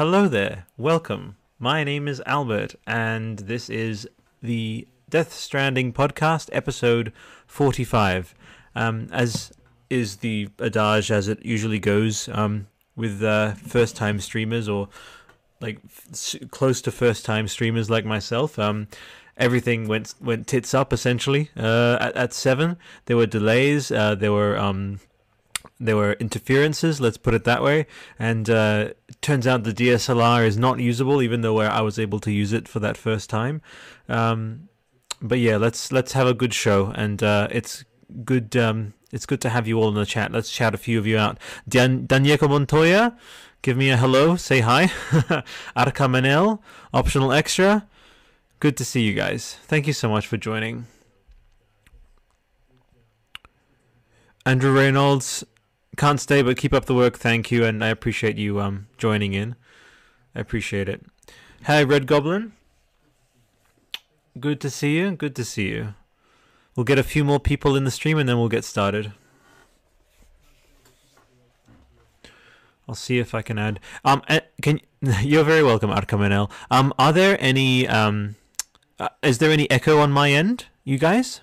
Hello there, welcome. My name is Albert, and this is the Death Stranding podcast, episode 45. Um, as is the adage as it usually goes um, with uh, first time streamers or like f- close to first time streamers like myself. Um, everything went went tits up essentially uh, at, at seven. There were delays. Uh, there were um, there were interferences. Let's put it that way. And uh, turns out the DSLR is not usable, even though I was able to use it for that first time. Um, but yeah, let's let's have a good show, and uh, it's good. Um, it's good to have you all in the chat. Let's shout a few of you out. Dan- Danieko Montoya, give me a hello. Say hi. Arca Manel, optional extra. Good to see you guys. Thank you so much for joining. Andrew Reynolds, can't stay, but keep up the work. Thank you, and I appreciate you um joining in. I appreciate it. Hey, Red Goblin. Good to see you. Good to see you. We'll get a few more people in the stream, and then we'll get started. I'll see if I can add. Um, eh, can you're very welcome, Arkamanel. Um, are there any um, uh, is there any echo on my end, you guys?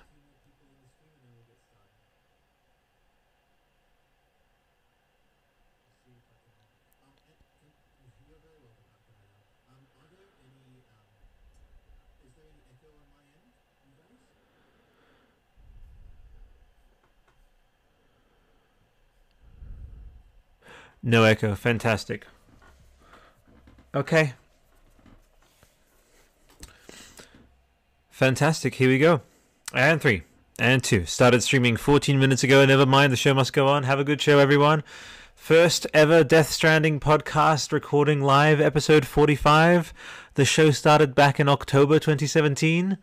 No echo. Fantastic. Okay. Fantastic. Here we go. And three. And two. Started streaming 14 minutes ago. Never mind. The show must go on. Have a good show, everyone. First ever Death Stranding podcast recording live, episode 45. The show started back in October 2017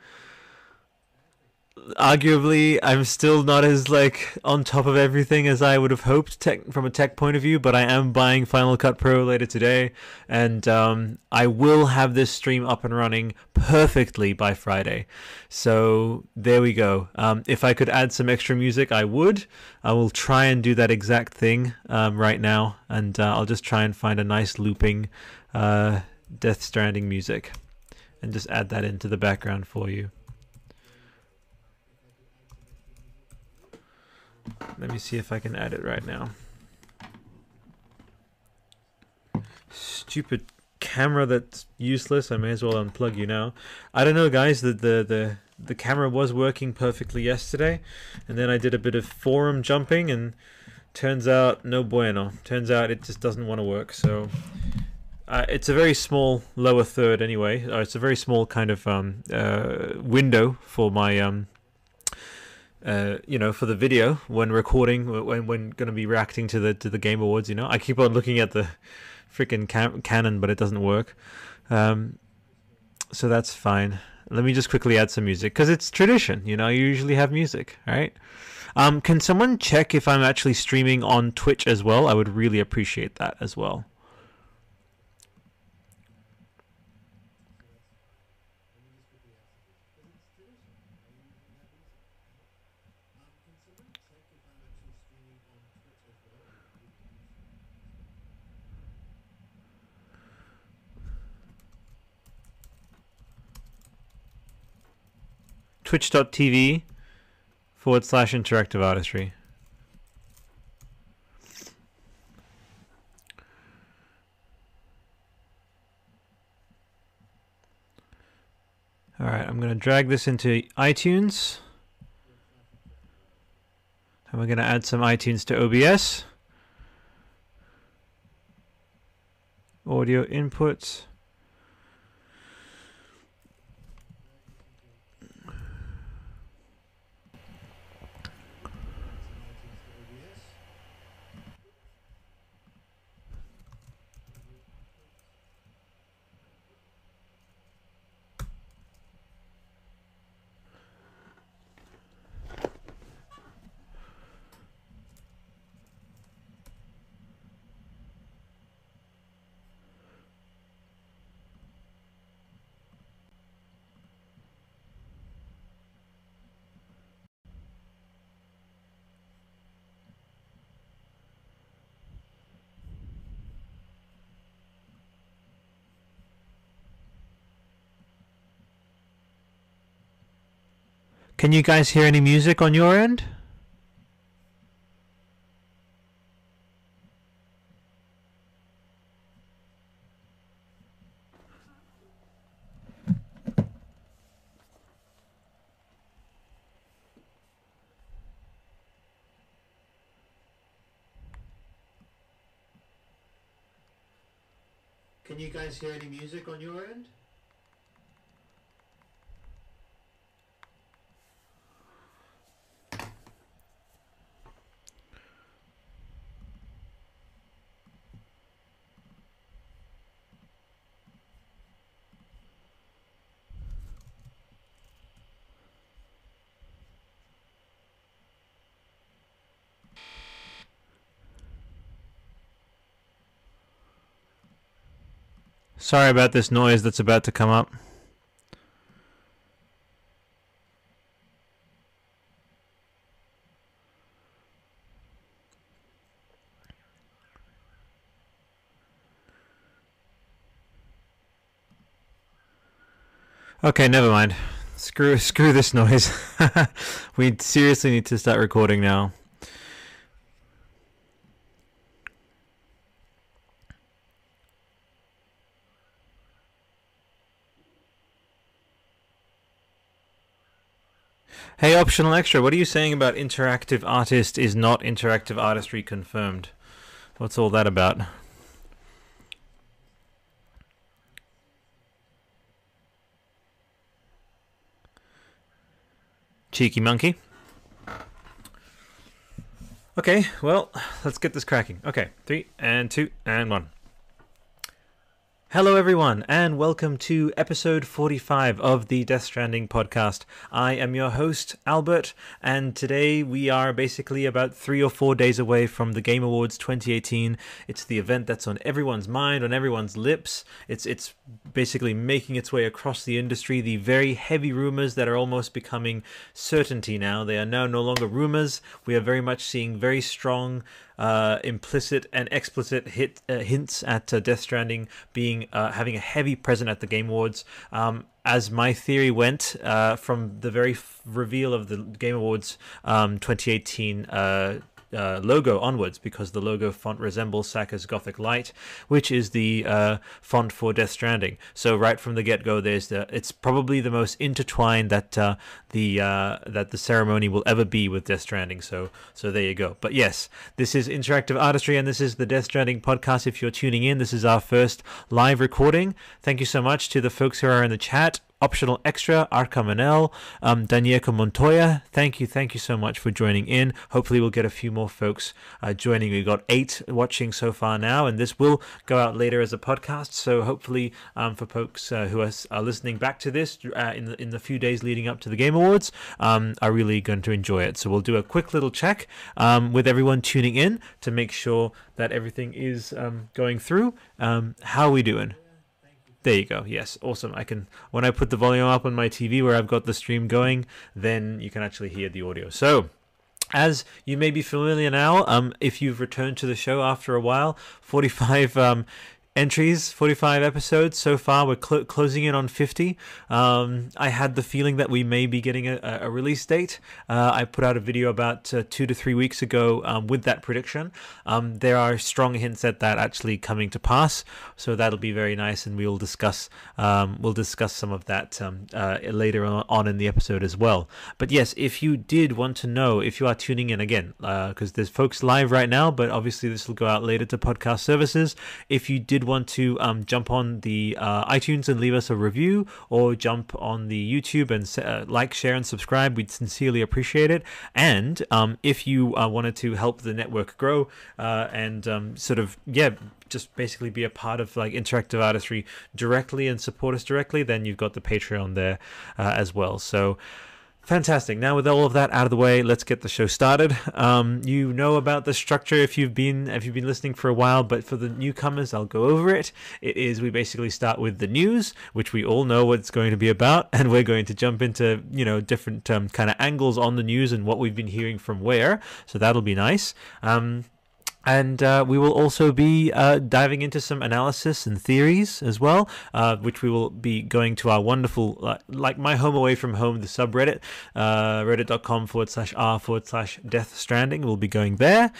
arguably I'm still not as like on top of everything as I would have hoped tech, from a tech point of view, but I am buying Final Cut Pro later today, and um, I will have this stream up and running perfectly by Friday. So there we go. Um, if I could add some extra music, I would. I will try and do that exact thing um, right now, and uh, I'll just try and find a nice looping uh, Death Stranding music, and just add that into the background for you. Let me see if I can add it right now. Stupid camera that's useless. I may as well unplug you now. I don't know, guys. The the the the camera was working perfectly yesterday, and then I did a bit of forum jumping, and turns out no bueno. Turns out it just doesn't want to work. So. Uh, it's a very small lower third anyway. Uh, it's a very small kind of um, uh, window for my um, uh, you know, for the video when recording, when when going to be reacting to the to the Game Awards. You know, I keep on looking at the freaking cam- Canon, but it doesn't work. Um, so that's fine. Let me just quickly add some music because it's tradition. You know, you usually have music, right? Um, can someone check if I'm actually streaming on Twitch as well? I would really appreciate that as well. twitch.tv forward slash interactive artistry. All right, I'm going to drag this into iTunes. And we're going to add some iTunes to OBS. Audio inputs. Can you guys hear any music on your end? Can you guys hear any music on your end? Sorry about this noise that's about to come up. Okay, never mind. Screw screw this noise. we seriously need to start recording now. Hey, optional extra, what are you saying about interactive artist is not interactive artistry confirmed? What's all that about? Cheeky monkey. Okay, well, let's get this cracking. Okay, three and two and one. Hello, everyone, and welcome to episode 45 of the Death Stranding podcast. I am your host, Albert, and today we are basically about three or four days away from the Game Awards 2018. It's the event that's on everyone's mind, on everyone's lips. It's it's basically making its way across the industry. The very heavy rumors that are almost becoming certainty now. They are now no longer rumors. We are very much seeing very strong uh, implicit and explicit hit uh, hints at uh, Death Stranding being uh, having a heavy present at the Game Awards. Um, as my theory went uh, from the very reveal of the Game Awards um, 2018 uh, logo onwards because the logo font resembles Sackers Gothic Light, which is the uh, font for Death Stranding. So right from the get go, there's the it's probably the most intertwined that uh, the uh, that the ceremony will ever be with Death Stranding. So so there you go. But yes, this is interactive artistry, and this is the Death Stranding podcast. If you're tuning in, this is our first live recording. Thank you so much to the folks who are in the chat optional extra, Arca Manel, um, Montoya. Thank you, thank you so much for joining in. Hopefully, we'll get a few more folks uh, joining. We've got eight watching so far now, and this will go out later as a podcast. So hopefully, um, for folks uh, who are, are, listening back to this uh, in the in the few days leading up to the Game Awards, um, are really going to enjoy it. So we'll do a quick little check um, with everyone tuning in to make sure that everything is um, going through. Um, how are we doing? There you go. Yes, awesome. I can when I put the volume up on my TV where I've got the stream going, then you can actually hear the audio. So, as you may be familiar now, um, if you've returned to the show after a while, 45 um, entries, 45 episodes so far. We're cl- closing in on 50. Um, I had the feeling that we may be getting a, a release date. Uh, I put out a video about uh, two to three weeks ago um, with that prediction. Um, there are strong hints at that actually coming to pass, so that'll be very nice, and we'll discuss um, we'll discuss some of that um, uh, later on in the episode as well. But yes, if you did want to know, if you are tuning in again, because uh, there's folks live right now, but obviously this will go out later to podcast services. If you did want to um, jump on the uh, iTunes and leave us a review, or jump on the YouTube and uh, like, share, and subscribe, we'd sincerely appreciate it. And um, if you uh, wanted to help the network grow uh, and um, sort of, yeah, just basically be a part of like interactive artistry directly and support us directly, then you've got the Patreon there uh, as well. So, Fantastic. Now, with all of that out of the way, let's get the show started. Um, you know about the structure if you've been if you've been listening for a while, but for the newcomers, I'll go over it. It is we basically start with the news, which we all know what it's going to be about, and we're going to jump into you know different um, kind of angles on the news and what we've been hearing from where. So that'll be nice. Um, and uh, we will also be uh, diving into some analysis and theories as well, uh, which we will be going to our wonderful, like my home away from home, the subreddit, uh, reddit.com forward slash r forward slash death stranding. We'll be going there.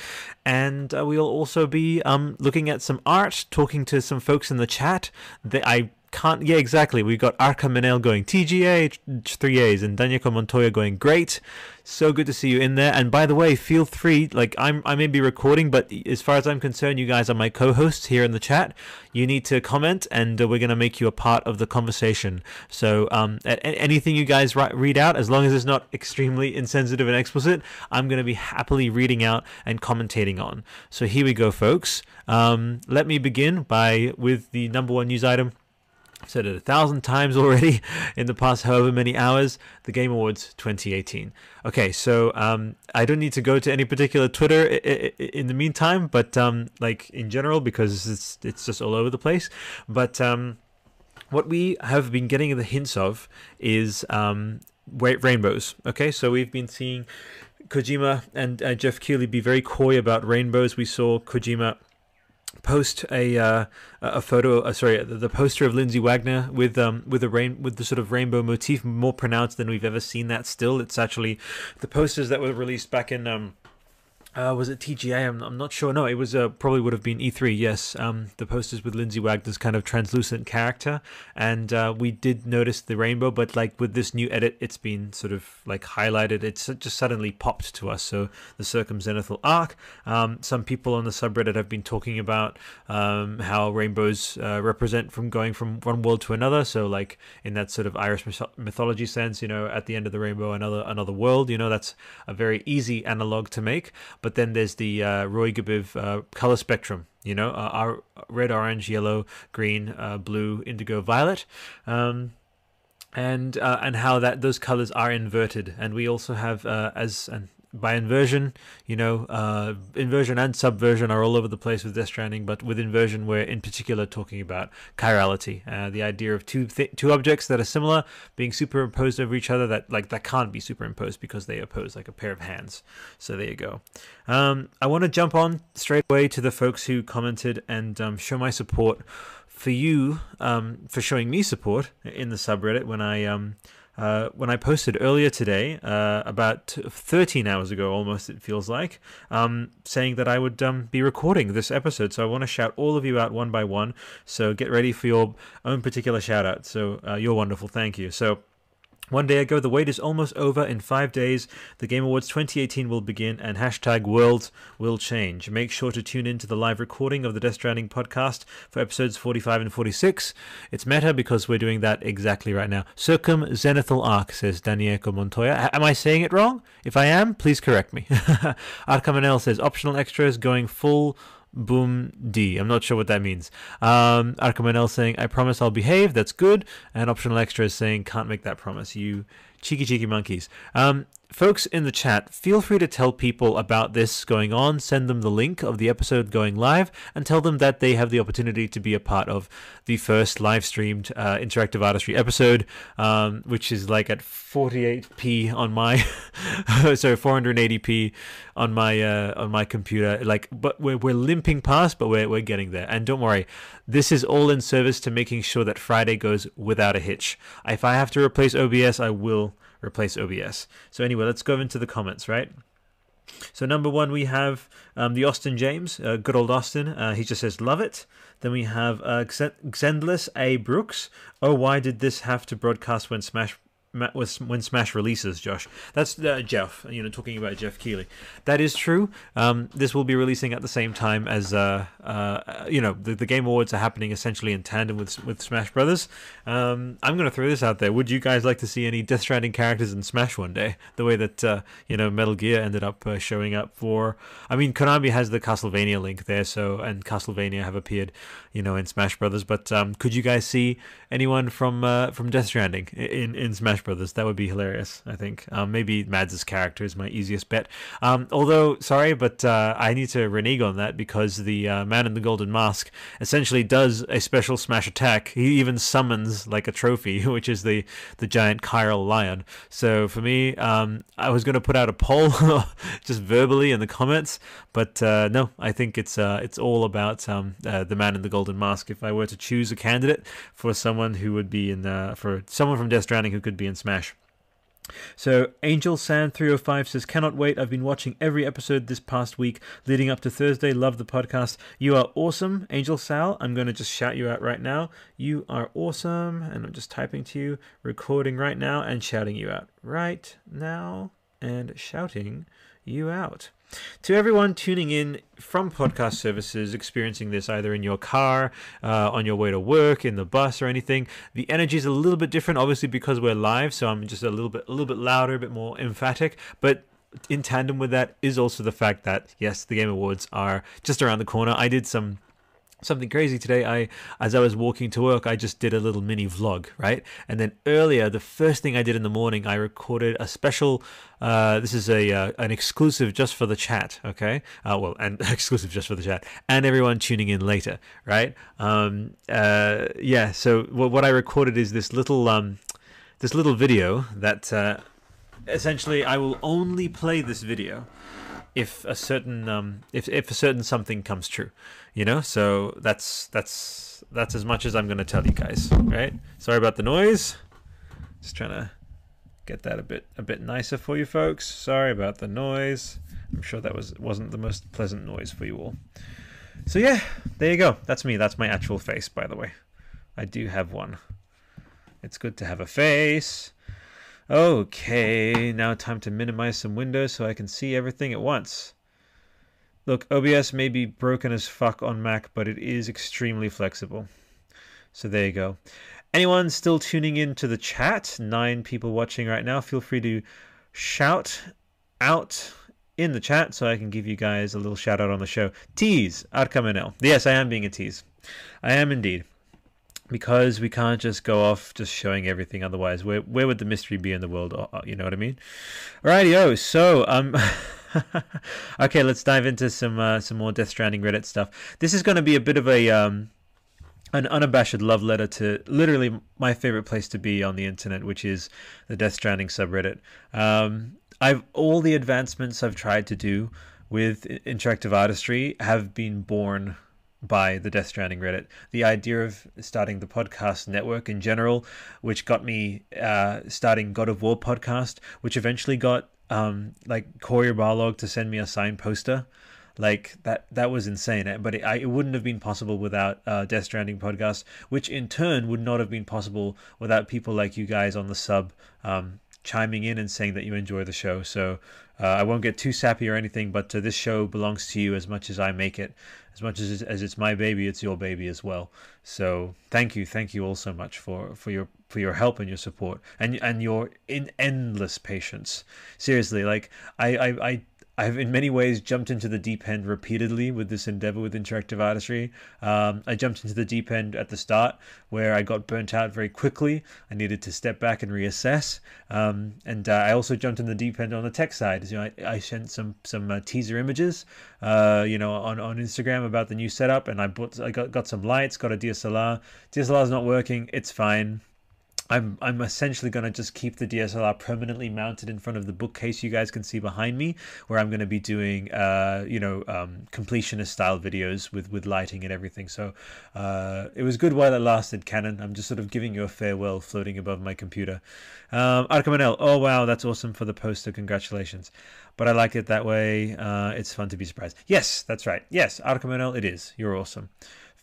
And uh, we'll also be um, looking at some art, talking to some folks in the chat. That I can't. Yeah, exactly. We've got Arca Manel going TGA, three A's, and Danieko Montoya going great. So good to see you in there. And by the way, feel free. Like I'm, I may be recording, but as far as I'm concerned, you guys are my co-hosts here in the chat. You need to comment, and uh, we're gonna make you a part of the conversation. So um, anything you guys read out, as long as it's not extremely insensitive and explicit, I'm gonna be happily reading out and commentating on. So here we go, folks. Um, let me begin by with the number one news item I've said it a thousand times already in the past however many hours. The Game Awards 2018. Okay, so um, I don't need to go to any particular Twitter in the meantime, but um, like in general because it's it's just all over the place. But um, what we have been getting the hints of is um, rainbows. Okay, so we've been seeing Kojima and uh, Geoff Keighley be very coy about rainbows. We saw Kojima post a uh, a photo, uh, sorry, the, poster of Lindsay Wagner with um with the rain with the sort of rainbow motif more pronounced than we've ever seen that. Still, it's actually the posters that were released back in um uh, was it TGA? I'm, I'm not sure. No, it was uh, probably would have been E3. Yes, um, the posters with Lindsay Wagner's kind of translucent character, and uh, we did notice the rainbow. But like with this new edit, it's been sort of like highlighted. It's just suddenly popped to us. So the circumzenithal arc. Um, some people on the subreddit have been talking about um, how rainbows uh, represent from going from one world to another. So like in that sort of Irish mythology sense, you know, at the end of the rainbow, another another world. You know, that's a very easy analog to make but then there's the uh, Roy G. Biv uh, color spectrum. You know, uh, our red, orange, yellow, green, uh, blue, indigo, violet. Um, and uh, and how that those colors are inverted, and we also have uh, as and by inversion, you know, uh, inversion and subversion are all over the place with Death Stranding, but with inversion, we're in particular talking about chirality, uh, the idea of two th- two objects that are similar being superimposed over each other that like that can't be superimposed because they oppose like a pair of hands. So there you go. Um, I want to jump on straight away to the folks who commented and um, show my support for you um, for showing me support in the subreddit when I um, uh, when I posted earlier today, uh, about 13 hours ago almost, it feels like, um, saying that I would um, be recording this episode. So I want to shout all of you out one by one. So get ready for your own particular shout out. So uh, you're wonderful. Thank you. So one day ago, the wait is almost over. In five days, the Game Awards 2018 will begin, and hashtag world will change. Make sure to tune in to the live recording of the Death Stranding podcast for episodes 45 and 46. It's meta because we're doing that exactly right now. Circumzenithal arc, says Danieko Montoya. Am I saying it wrong? If I am, please correct me. Arkamanel says optional extras going full Boom D. I'm not sure what that means. Um, Arkamanel saying, I promise I'll behave. That's good. And optional extra is saying, can't make that promise. You cheeky, cheeky monkeys. Um, folks in the chat, feel free to tell people about this going on. Send them the link of the episode going live and tell them that they have the opportunity to be a part of the first live streamed uh, interactive artistry episode, um, which is like at 48p on my, sorry, 480p on my uh, on my computer. Like, but we're we're limping past, but we're we're getting there. And don't worry, this is all in service to making sure that Friday goes without a hitch. If I have to replace OBS, I will replace OBS. So anyway, let's go into the comments, right? So number one, we have um, the Austin James, uh, good old Austin. Uh, he just says, love it. Then we have uh, Xendless A. Brooks. Oh, why did this have to broadcast when Smash when Smash releases, Josh. That's uh, Geoff, you know, talking about Geoff Keighley. That is true. Um, this will be releasing at the same time as, uh, uh, you know, the, the, Game Awards are happening essentially in tandem with with Smash Brothers. Um, I'm going to throw this out there. Would you guys like to see any Death Stranding characters in Smash one day? The way that, uh, you know, Metal Gear ended up uh, showing up for. I mean, Konami has the Castlevania link there, so, and Castlevania have appeared, you know, in Smash Brothers. But um, could you guys see anyone from uh, from Death Stranding in, in Smash Brothers. That would be hilarious. I think um, maybe Mads' character is my easiest bet. Um, although, sorry, but uh, I need to renege on that because the uh, man in the golden mask essentially does a special smash attack. He even summons like a trophy, which is the the giant chiral lion. So for me, um, I was going to put out a poll just verbally in the comments, but uh, no, I think it's uh, it's all about um, uh, the man in the golden mask. If I were to choose a candidate for someone who would be in uh, for someone from Death Stranding who could be in Smash. So, Angel Sand 305 says, Cannot wait. I've been watching every episode this past week leading up to Thursday. Love the podcast. You are awesome, Angel Sal. I'm going to just shout you out right now. You are awesome. And I'm just typing to you, recording right now, and shouting you out right now, and shouting you out. To everyone tuning in from podcast services, experiencing this either in your car, uh, on your way to work, in the bus, or anything, the energy is a little bit different, obviously because we're live. So I'm just a little bit, a little bit louder, a bit more emphatic, but in tandem with that is also the fact that yes, the Game Awards are just around the corner. I did some something crazy today. I as i was walking to work i just did a little mini vlog right? And then earlier the first thing i did in the morning i recorded a special uh, this is a uh, an exclusive just for the chat okay? Uh, well and exclusive just for the chat and everyone tuning in later right? Um, uh, yeah so what, what i recorded is this little um, this little video that uh, essentially i will only play this video if a certain um, if if a certain something comes true you know? So that's that's that's as much as i'm to tell you guys right? Sorry about the noise. Just trying to get that a bit a bit nicer for you folks. Sorry about the noise. I'm sure that was wasn't the most pleasant noise for you all. So yeah there you go. That's me. That's my actual face by the way. I do have one. It's good to have a face okay now time to minimize some windows so i can see everything at once Look, OBS may be broken as fuck on Mac, but it is extremely flexible. So there you go. Anyone still tuning in to the chat? Nine people watching right now. Feel free to shout out in the chat so I can give you guys a little shout out on the show. Tease, Arcamenel. Yes, I am being a tease. I am indeed. Because we can't just go off just showing everything. Otherwise, where where would the mystery be in the world? Uh, you know what I mean? Alrighty, so um. okay, let's dive into some uh, some more Death Stranding Reddit stuff. This is going to be a bit of a um, an unabashed love letter to literally my favorite place to be on the internet, which is the Death Stranding subreddit. Um, I've all the advancements I've tried to do with interactive artistry have been born by the Death Stranding Reddit. The idea of starting the podcast network in general, which got me uh, starting God of War podcast, which eventually got um, like Cory Barlog to send me a signed poster. Like that, that was insane. But it, I, it wouldn't have been possible without uh, Death Stranding podcast, which in turn would not have been possible without people like you guys on the sub um, chiming in and saying that you enjoy the show. So uh, I won't get too sappy or anything, but uh, this show belongs to you as much as I make it. As much as as it's my baby, it's your baby as well. So thank you, thank you all so much for for your for your help and your support and and your in endless patience. Seriously, like I I, I I've in many ways jumped into the deep end repeatedly with this endeavor with interactive artistry. Um, I jumped into the deep end at the start where I got burnt out very quickly. I needed to step back and reassess. Um, and uh, I also jumped in the deep end on the tech side. You know, I, I sent some some uh, teaser images, uh, you know, on, on Instagram about the new setup, and I bought I got got some lights, got a DSLR. DSLR is not working. It's fine. I'm I'm essentially going to just keep the DSLR permanently mounted in front of the bookcase you guys can see behind me, where I'm going to be doing uh, you know um, completionist style videos with with lighting and everything. So uh, it was good while it lasted, Canon. I'm just sort of giving you a farewell, floating above my computer. Um, oh wow, that's awesome for the poster. Congratulations. But I like it that way. Uh, it's fun to be surprised. Yes, that's right. Yes, Arcamanel, it is. You're awesome.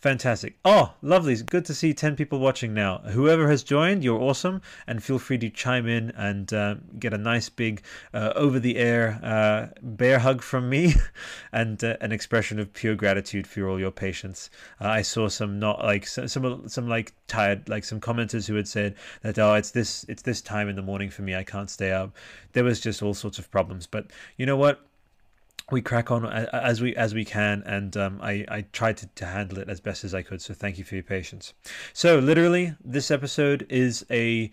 Fantastic. Oh, lovely. Good to see 10 people watching now. Whoever has joined, you're awesome. And feel free to chime in and uh, get a nice big uh, over the air uh, bear hug from me and uh, an expression of pure gratitude for all your patience. Uh, I saw some not like some, some, some like tired, like some commenters who had said that, oh, it's this, it's this time in the morning for me. I can't stay up. There was just all sorts of problems. But you know what? We crack on as we as we can and um, I, I tried to, to handle it as best as I could so thank you for your patience so literally this episode is a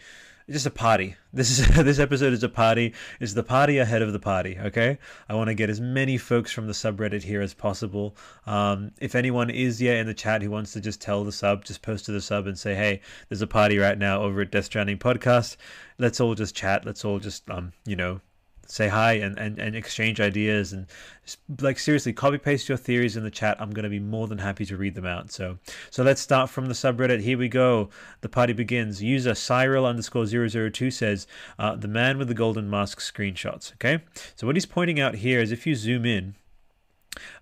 just a party. This is this episode is a party. It's the party ahead of the party. Okay, I want to get as many folks from the subreddit here as possible. Um, if anyone is yeah in the chat who wants to just tell the sub, just post to the sub and say, hey, there's a party right now over at Death Stranding podcast. Let's all just chat. Let's all just um you know say hi and, and, and exchange ideas and like seriously copy paste your theories in the chat. I'm going to be more than happy to read them out. So so let's start from the subreddit. Here we go. The party begins. User cyril underscore 002 says uh, the man with the golden mask screenshots. Okay? So what he's pointing out here is if you zoom in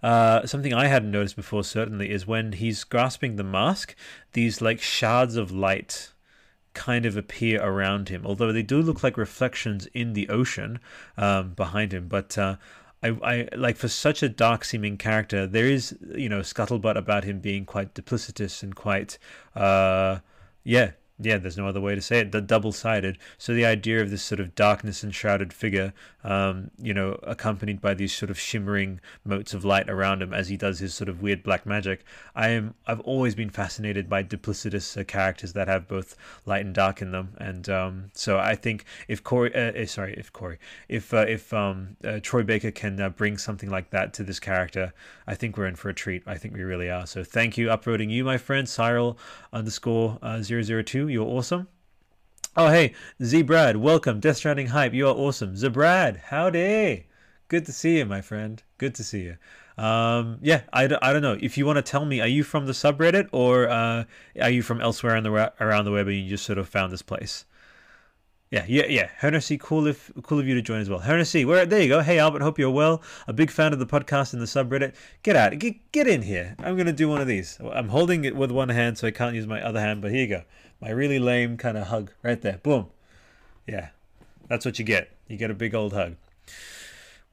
uh, something I hadn't noticed before certainly is when he's grasping the mask, these like shards of light kind of appear around him, although they do look like reflections in the ocean um, behind him. But uh, I, I like for such a dark seeming character, there is you know scuttlebutt about him being quite duplicitous and quite uh, yeah yeah, there's no other way to say it. The double-sided. So the idea of this sort of darkness enshrouded figure, um, you know, accompanied by these sort of shimmering motes of light around him as he does his sort of weird black magic. I am. I've always been fascinated by duplicitous uh, characters that have both light and dark in them, and um, so I think if Corey, uh, eh, sorry, if Corey, if uh, if um, uh, Troy Baker can uh, bring something like that to this character, I think we're in for a treat. I think we really are. So thank you, uploading you, my friend Cyril underscore uh, 002 you're awesome. Oh, hey, Z Brad, welcome. Death Stranding Hype, you are awesome. Zabrad, howdy. Good to see you, my friend. Good to see you. Um, yeah, I, I don't know. If you want to tell me, are you from the subreddit or uh, are you from elsewhere in the, around the web and you just sort of found this place? Yeah, yeah, yeah. Hernessy, cool if cool of you to join as well. Hernessy, where there you go. Hey Albert, hope you're well. A big fan of the podcast and the subreddit. Get out, get get in here. I'm gonna do one of these. I'm holding it with one hand, so I can't use my other hand. But here you go my really lame kind of hug right there. Boom. Yeah, that's what you get. You get a big old hug.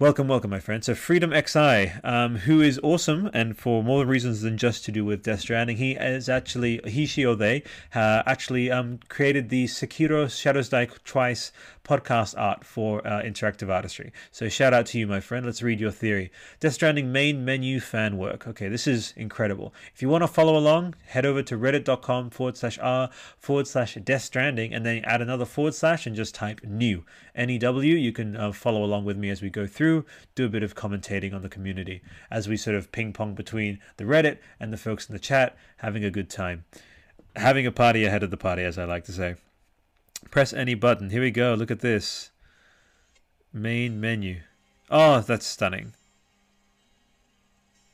Welcome, welcome, my friend. So, Freedom XI, um, who is awesome, and for more reasons than just to do with Death Stranding, he is actually, he, she, or they, uh, actually um, created the Sekiro Shadows Die Twice podcast art for uh, interactive artistry. So shout out to you, my friend. Let's read your theory. Death Stranding main menu fan work. Okay, this is incredible. If you want to follow along, head over to reddit.com forward slash r forward slash Death Stranding and then add another forward slash and just type new. N-E-W. You can uh, follow along with me as we go through, do a bit of commentating on the community as we sort of ping pong between the Reddit and the folks in the chat, having a good time. Having a party ahead of the party, as I like to say. Press any button. Here we go. Look at this. Main menu. Oh, that's stunning.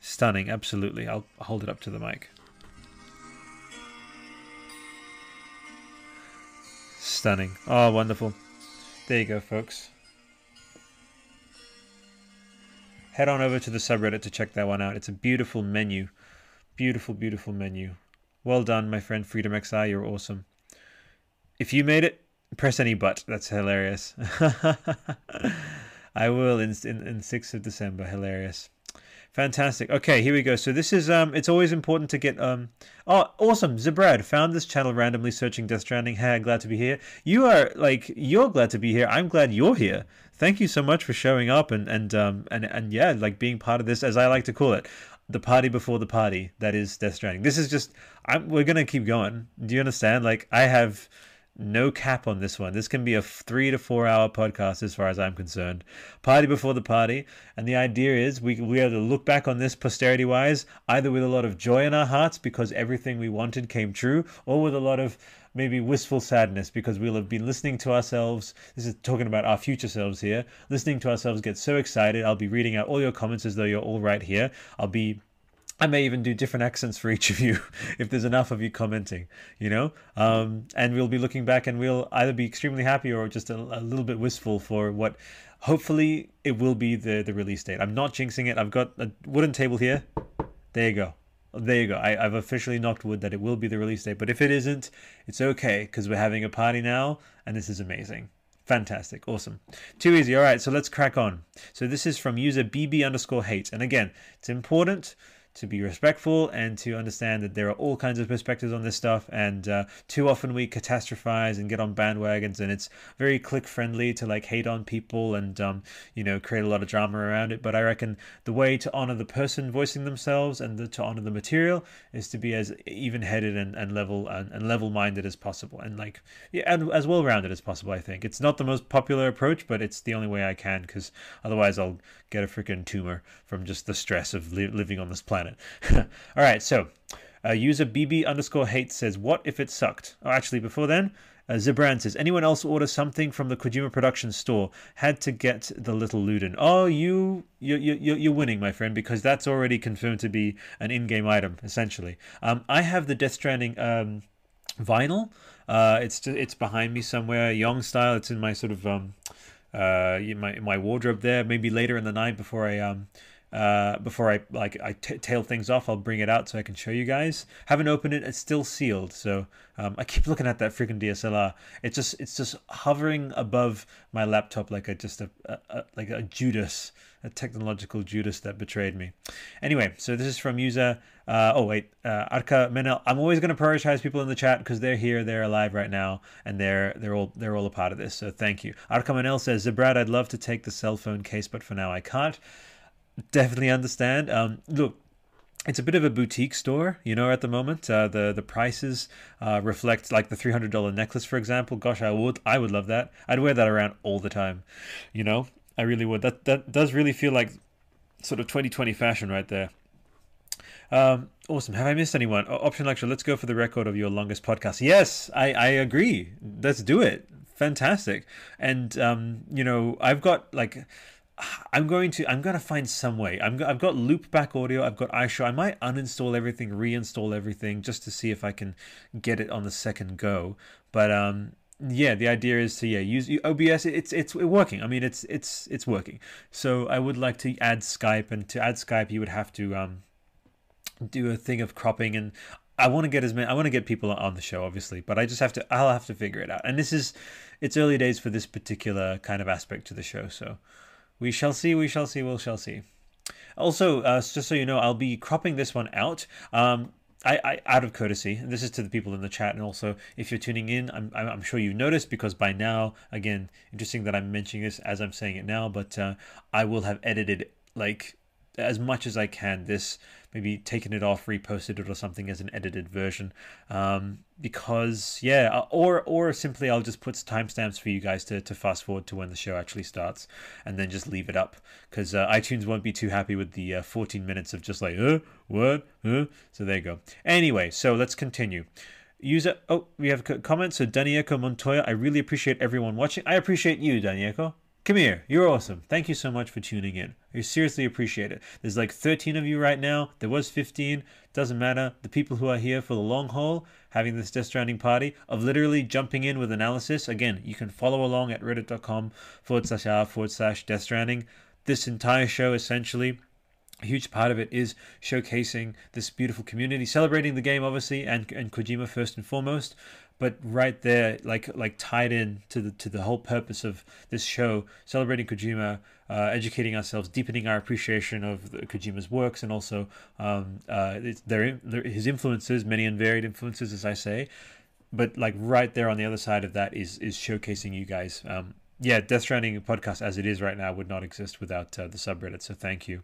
Stunning, absolutely. I'll hold it up to the mic. Stunning. Oh, wonderful. There you go, folks. Head on over to the subreddit to check that one out. It's a beautiful menu. Beautiful, beautiful menu. Well done, my friend Freedom XI. You're awesome. If you made it, press any but. That's hilarious. I will in, in in 6th of December. Hilarious. Fantastic. Okay, here we go. So this is um it's always important to get um oh awesome. Zabrad found this channel randomly searching Death Stranding. Hey, glad to be here. You are like you're glad to be here. I'm glad you're here. Thank you so much for showing up and and um and and yeah, like being part of this as I like to call it the party before the party that is Death Stranding. This is just I'm, we're gonna keep going. Do you understand? Like I have no cap on this one. This can be a three to four hour podcast as far as I'm concerned. Party before the party. And the idea is we, we have to look back on this posterity wise, either with a lot of joy in our hearts because everything we wanted came true, or with a lot of maybe wistful sadness because we'll have been listening to ourselves. This is talking about our future selves here. Listening to ourselves get so excited. I'll be reading out all your comments as though you're all right here. I'll be I may even do different accents for each of you if there's enough of you commenting, you know? Um, and we'll be looking back and we'll either be extremely happy or just a, a, little bit wistful for what hopefully it will be the, the release date. I'm not jinxing it. I've got a wooden table here. There you go. There you go. I, I've officially knocked wood that it will be the release date. But if it isn't, it's okay because we're having a party now and this is amazing. Fantastic. Awesome. Too easy. All right. So let's crack on. So this is from user BB underscore hate. And again, it's important to be respectful and to understand that there are all kinds of perspectives on this stuff. And uh, too often we catastrophize and get on bandwagons, and it's very click friendly to like hate on people and um, you know create a lot of drama around it. But I reckon the way to honor the person voicing themselves and the, to honor the material is to be as even headed and, and level and, and level minded as possible, and like yeah, and as well rounded as possible. I think it's not the most popular approach, but it's the only way I can because otherwise I'll get a freaking tumor from just the stress of li- living on this planet. All right, so uh, user BB underscore hate says, "What if it sucked?" Oh, actually, before then, uh, Zibran says, "Anyone else order something from the Kojima Production store? Had to get the little Luden." Oh, you you you you're winning, my friend, because that's already confirmed to be an in-game item, essentially. Um, I have the Death Stranding um, vinyl. Uh, it's it's behind me somewhere, Young style. It's in my sort of um, uh, my my wardrobe there. Maybe later in the night before I um uh, before I like I t- tail things off, I'll bring it out so I can show you guys. Haven't opened it; it's still sealed. So um, I keep looking at that freaking DSLR. It's just it's just hovering above my laptop like a just a, a, a like a Judas, a technological Judas that betrayed me. Anyway, so this is from user. Uh, oh wait, uh, Arka Menel. I'm always going to prioritize people in the chat because they're here, they're alive right now, and they're they're all they're all a part of this. So thank you. Arka Menel says, Zabrad, I'd love to take the cell phone case, but for now I can't definitely understand. Um, look, it's a bit of a boutique store, you know, at the moment. Uh, the the prices uh, reflect like the three hundred dollar necklace, for example. Gosh, I would I would love that. I'd wear that around all the time, you know. I really would. That that does really feel like sort of twenty twenty fashion right there. Um, awesome. Have I missed anyone? Optional extra. Let's go for the record of your longest podcast. Yes, I I agree. Let's do it. Fantastic. And um, you know, I've got like I'm going to I'm going to find some way. I'm I've got loopback audio. I've got iShow. I might uninstall everything, reinstall everything, just to see if I can get it on the second go. But um, yeah, the idea is to yeah use OBS. It's it's working. I mean, it's it's it's working. So I would like to add Skype, and to add Skype, you would have to um do a thing of cropping and I want to get as many. I want to get people on the show, obviously, but I just have to. I'll have to figure it out. And this is, it's early days for this particular kind of aspect to the show. So, we shall see, we shall see, we shall see. Also, uh, just so you know, I'll be cropping this one out. Um, I, I, out of courtesy, this is to the people in the chat, and also if you're tuning in, I'm, I'm sure you've noticed because by now, again, interesting that I'm mentioning this as I'm saying it now, but uh, I will have edited like as much as I can this maybe taken it off, reposted it or something as an edited version. Um, because yeah, uh, or or simply I'll just put timestamps for you guys to, to fast forward to when the show actually starts, and then just leave it up because uh, iTunes won't be too happy with the uh, 14 minutes of just like uh what uh. So there you go. Anyway, so let's continue. User, oh, we have a comment. So Danieko Montoya, I really appreciate everyone watching. I appreciate you, Danieko. Come here. You're awesome. Thank you so much for tuning in. I seriously appreciate it. There's like 13 of you right now. There was 15. Doesn't matter. The people who are here for the long haul, having this Death Stranding party, of literally jumping in with analysis. Again, you can follow along at reddit.com forward slash r forward slash Death Stranding. This entire show essentially a huge part of it is showcasing this beautiful community, celebrating the game, obviously, and, and Kojima first and foremost, but right there, like like tied in to the to the whole purpose of this show, celebrating Kojima, uh, educating ourselves, deepening our appreciation of the, Kojima's works, and also um, uh, their, their his influences, many and varied influences, as I say. But like right there on the other side of that is is showcasing you guys. Um, yeah, Death Stranding podcast as it is right now would not exist without uh, the subreddit. So thank you.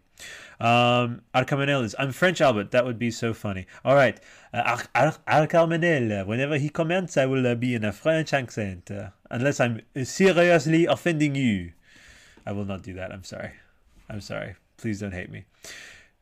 Um, is I'm French, Albert. That would be so funny. All right, uh, Arcamenel. Whenever he comments, I will uh, be in a French accent, uh, unless I'm seriously offending you. I will not do that. I'm sorry. I'm sorry. Please don't hate me.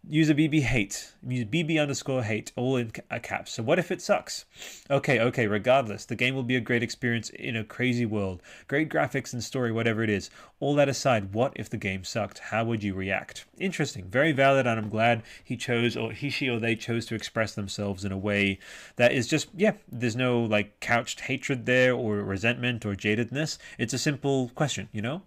User BB hate. Use BB underscore hate, all in caps. So what if it sucks? Okay, okay, regardless, the game will be a great experience in a crazy world. Great graphics and story, whatever it is. All that aside, what if the game sucked? How would you react? Interesting. Very valid, and I'm glad he chose, or he, she, or they chose to express themselves in a way that is just, yeah, there's no like couched hatred there, or resentment, or jadedness. It's a simple question, you know?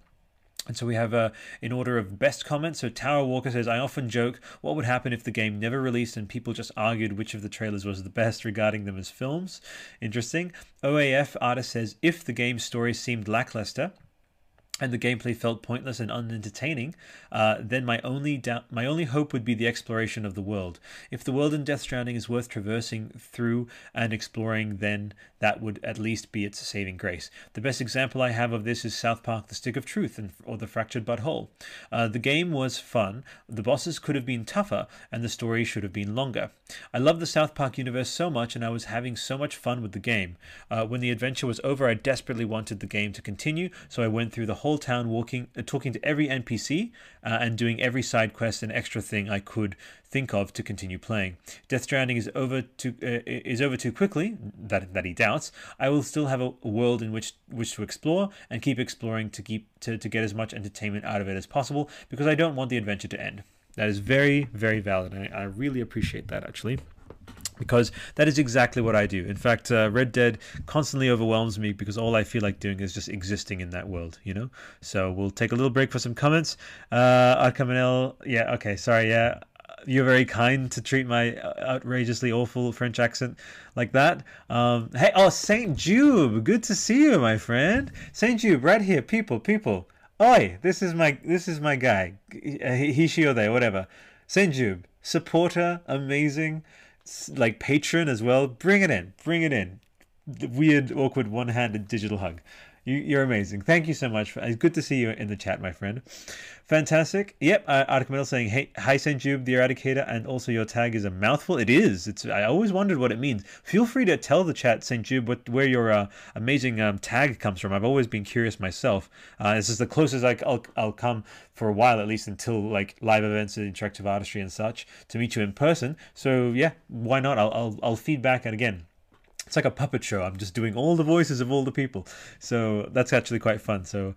And so we have uh, in order of best comments. So Tower Walker says, I often joke, what would happen if the game never released and people just argued which of the trailers was the best regarding them as films? Interesting. OAF artist says, if the game's story seemed lackluster, and the gameplay felt pointless and unentertaining, uh, then my only doubt, my only hope would be the exploration of the world. If the world in Death Stranding is worth traversing through and exploring, then that would at least be its saving grace. The best example I have of this is South Park: The Stick of Truth and, or The Fractured But Whole. Uh, the game was fun. The bosses could have been tougher, and the story should have been longer. I love the South Park universe so much, and I was having so much fun with the game. Uh, when the adventure was over, I desperately wanted the game to continue, so I went through the whole town, walking, uh, talking to every NPC, uh, and doing every side quest and extra thing I could think of to continue playing. Death Stranding is over too uh, is over too quickly. That that he doubts. I will still have a, a world in which which to explore and keep exploring to keep to, to get as much entertainment out of it as possible because I don't want the adventure to end. That is very very valid. I, I really appreciate that actually because that is exactly what I do. In fact, uh, Red Dead constantly overwhelms me because all I feel like doing is just existing in that world, you know? So we'll take a little break for some comments. Uh, Arkamanel, yeah, okay, sorry, yeah. You're very kind to treat my outrageously awful French accent like that. Um, hey, oh, Saint Jube, good to see you, my friend. Saint Jube, right here, people, people. Oi, this is my this is my guy. He, she, or they, whatever. Saint Jube, supporter, amazing like patron as well. Bring it in, bring it in. The weird, awkward, one-handed digital hug. You, are amazing. Thank you so much. For, it's good to see you in the chat, my friend. Fantastic. Yep. Uh, Arctic saying, "Hey, hi, St. Senjube, the Eradicator, and also your tag is a mouthful. It is. It's. I always wondered what it means. Feel free to tell the chat, Senjube, what where your uh, amazing um, tag comes from. I've always been curious myself. Uh, this is the closest I, will I'll come for a while, at least until like live events and interactive artistry and such, to meet you in person. So yeah, why not? I'll I'll, I'll feedback and again it's like a puppet show. I'm just doing all the voices of all the people. So that's actually quite fun. So,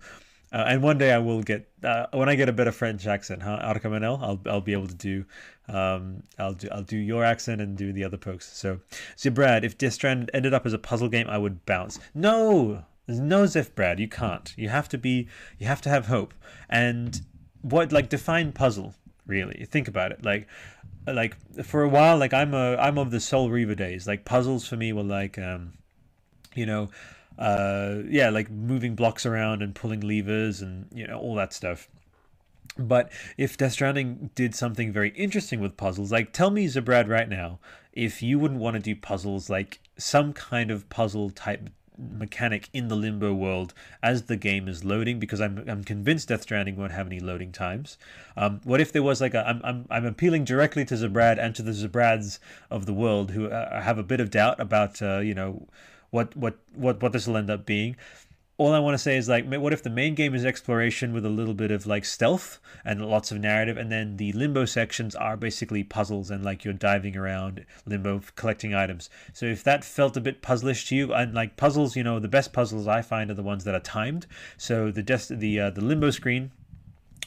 uh, and one day I will get uh, when I get a better French accent, huh? Arca Manel, I'll I'll be able to do um I'll do I'll do your accent and do the other folks. So, so Brad, if Death Strand ended up as a puzzle game, I would bounce. No, there's no Ziff, Brad. You can't. You have to be. You have to have hope. And what like define puzzle really? Think about it. Like like for a while like i'm a i'm of the soul reaver days. Like puzzles for me were like um you know uh yeah like moving blocks around and pulling levers and you know all that stuff. But if Death Stranding did something very interesting with puzzles, like tell me, Zabrad, right now, if you wouldn't want to do puzzles like some kind of puzzle type mechanic in the limbo world as the game is loading because I'm, I'm convinced Death Stranding won't have any loading times. Um, what if there was like a I'm, I'm, I'm appealing directly to Zabrad and to the Zabrads of the world who uh, have a bit of doubt about uh, you know what what what what this will end up being all I want to say is like, what if the main game is exploration with a little bit of like stealth and lots of narrative, and then the limbo sections are basically puzzles and like you're diving around limbo collecting items. So if that felt a bit puzzlish to you, and like puzzles, you know, the best puzzles I find are the ones that are timed. So the des- the uh, the limbo screen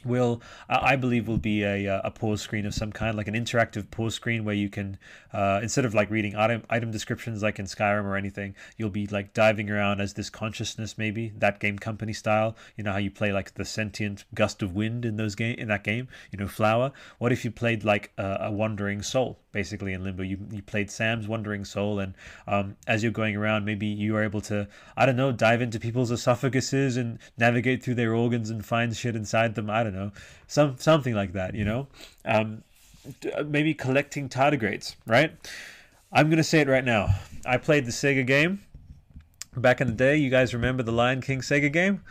will I believe will be a, uh, a pause screen of some kind, like an interactive pause screen where you can uh, instead of like reading item item descriptions like in Skyrim or anything, you'll be like diving around as this consciousness maybe that game company style. You know how you play like the sentient gust of wind in those game in that game. You know flower. What if you played like a, a wandering soul? Basically in Limbo. You you played Sam's Wandering Soul, and um, as you're going around, maybe you are able to I don't know dive into people's esophaguses and navigate through their organs and find shit inside them. I don't know, some something like that. You know, um, maybe collecting tardigrades. Right. I'm gonna say it right now. I played the Sega game back in the day. You guys remember the Lion King Sega game?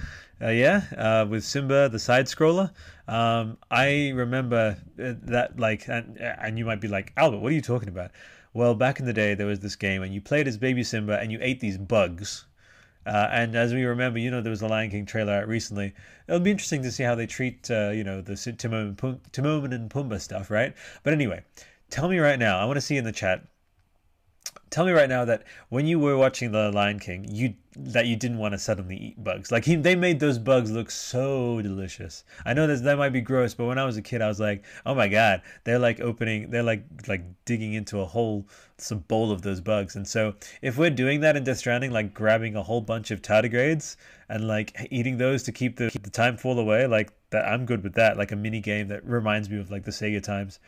Uh, yeah, uh, with Simba, the side scroller. Um, I remember uh, that, like, and, and you might be like, Albert, what are you talking about? Well, back in the day, there was this game, and you played as baby Simba, and you ate these bugs. Uh, and as we remember, you know, there was a Lion King trailer out recently. It'll be interesting to see how they treat, uh, you know, the Timon and, Timon and Pumbaa stuff, right? But anyway, tell me right now. I want to see in the chat tell me right now that when you were watching The Lion King, you that you didn't want to suddenly eat bugs. Like he, they made those bugs look so delicious. I know that that might be gross, but when I was a kid, I was like, oh my god, they're like opening, they're like like digging into a whole some bowl of those bugs. And so if we're doing that in Death Stranding, like grabbing a whole bunch of tardigrades and like eating those to keep the keep the time fall away, like that, I'm good with that. Like a mini game that reminds me of like the Sega times.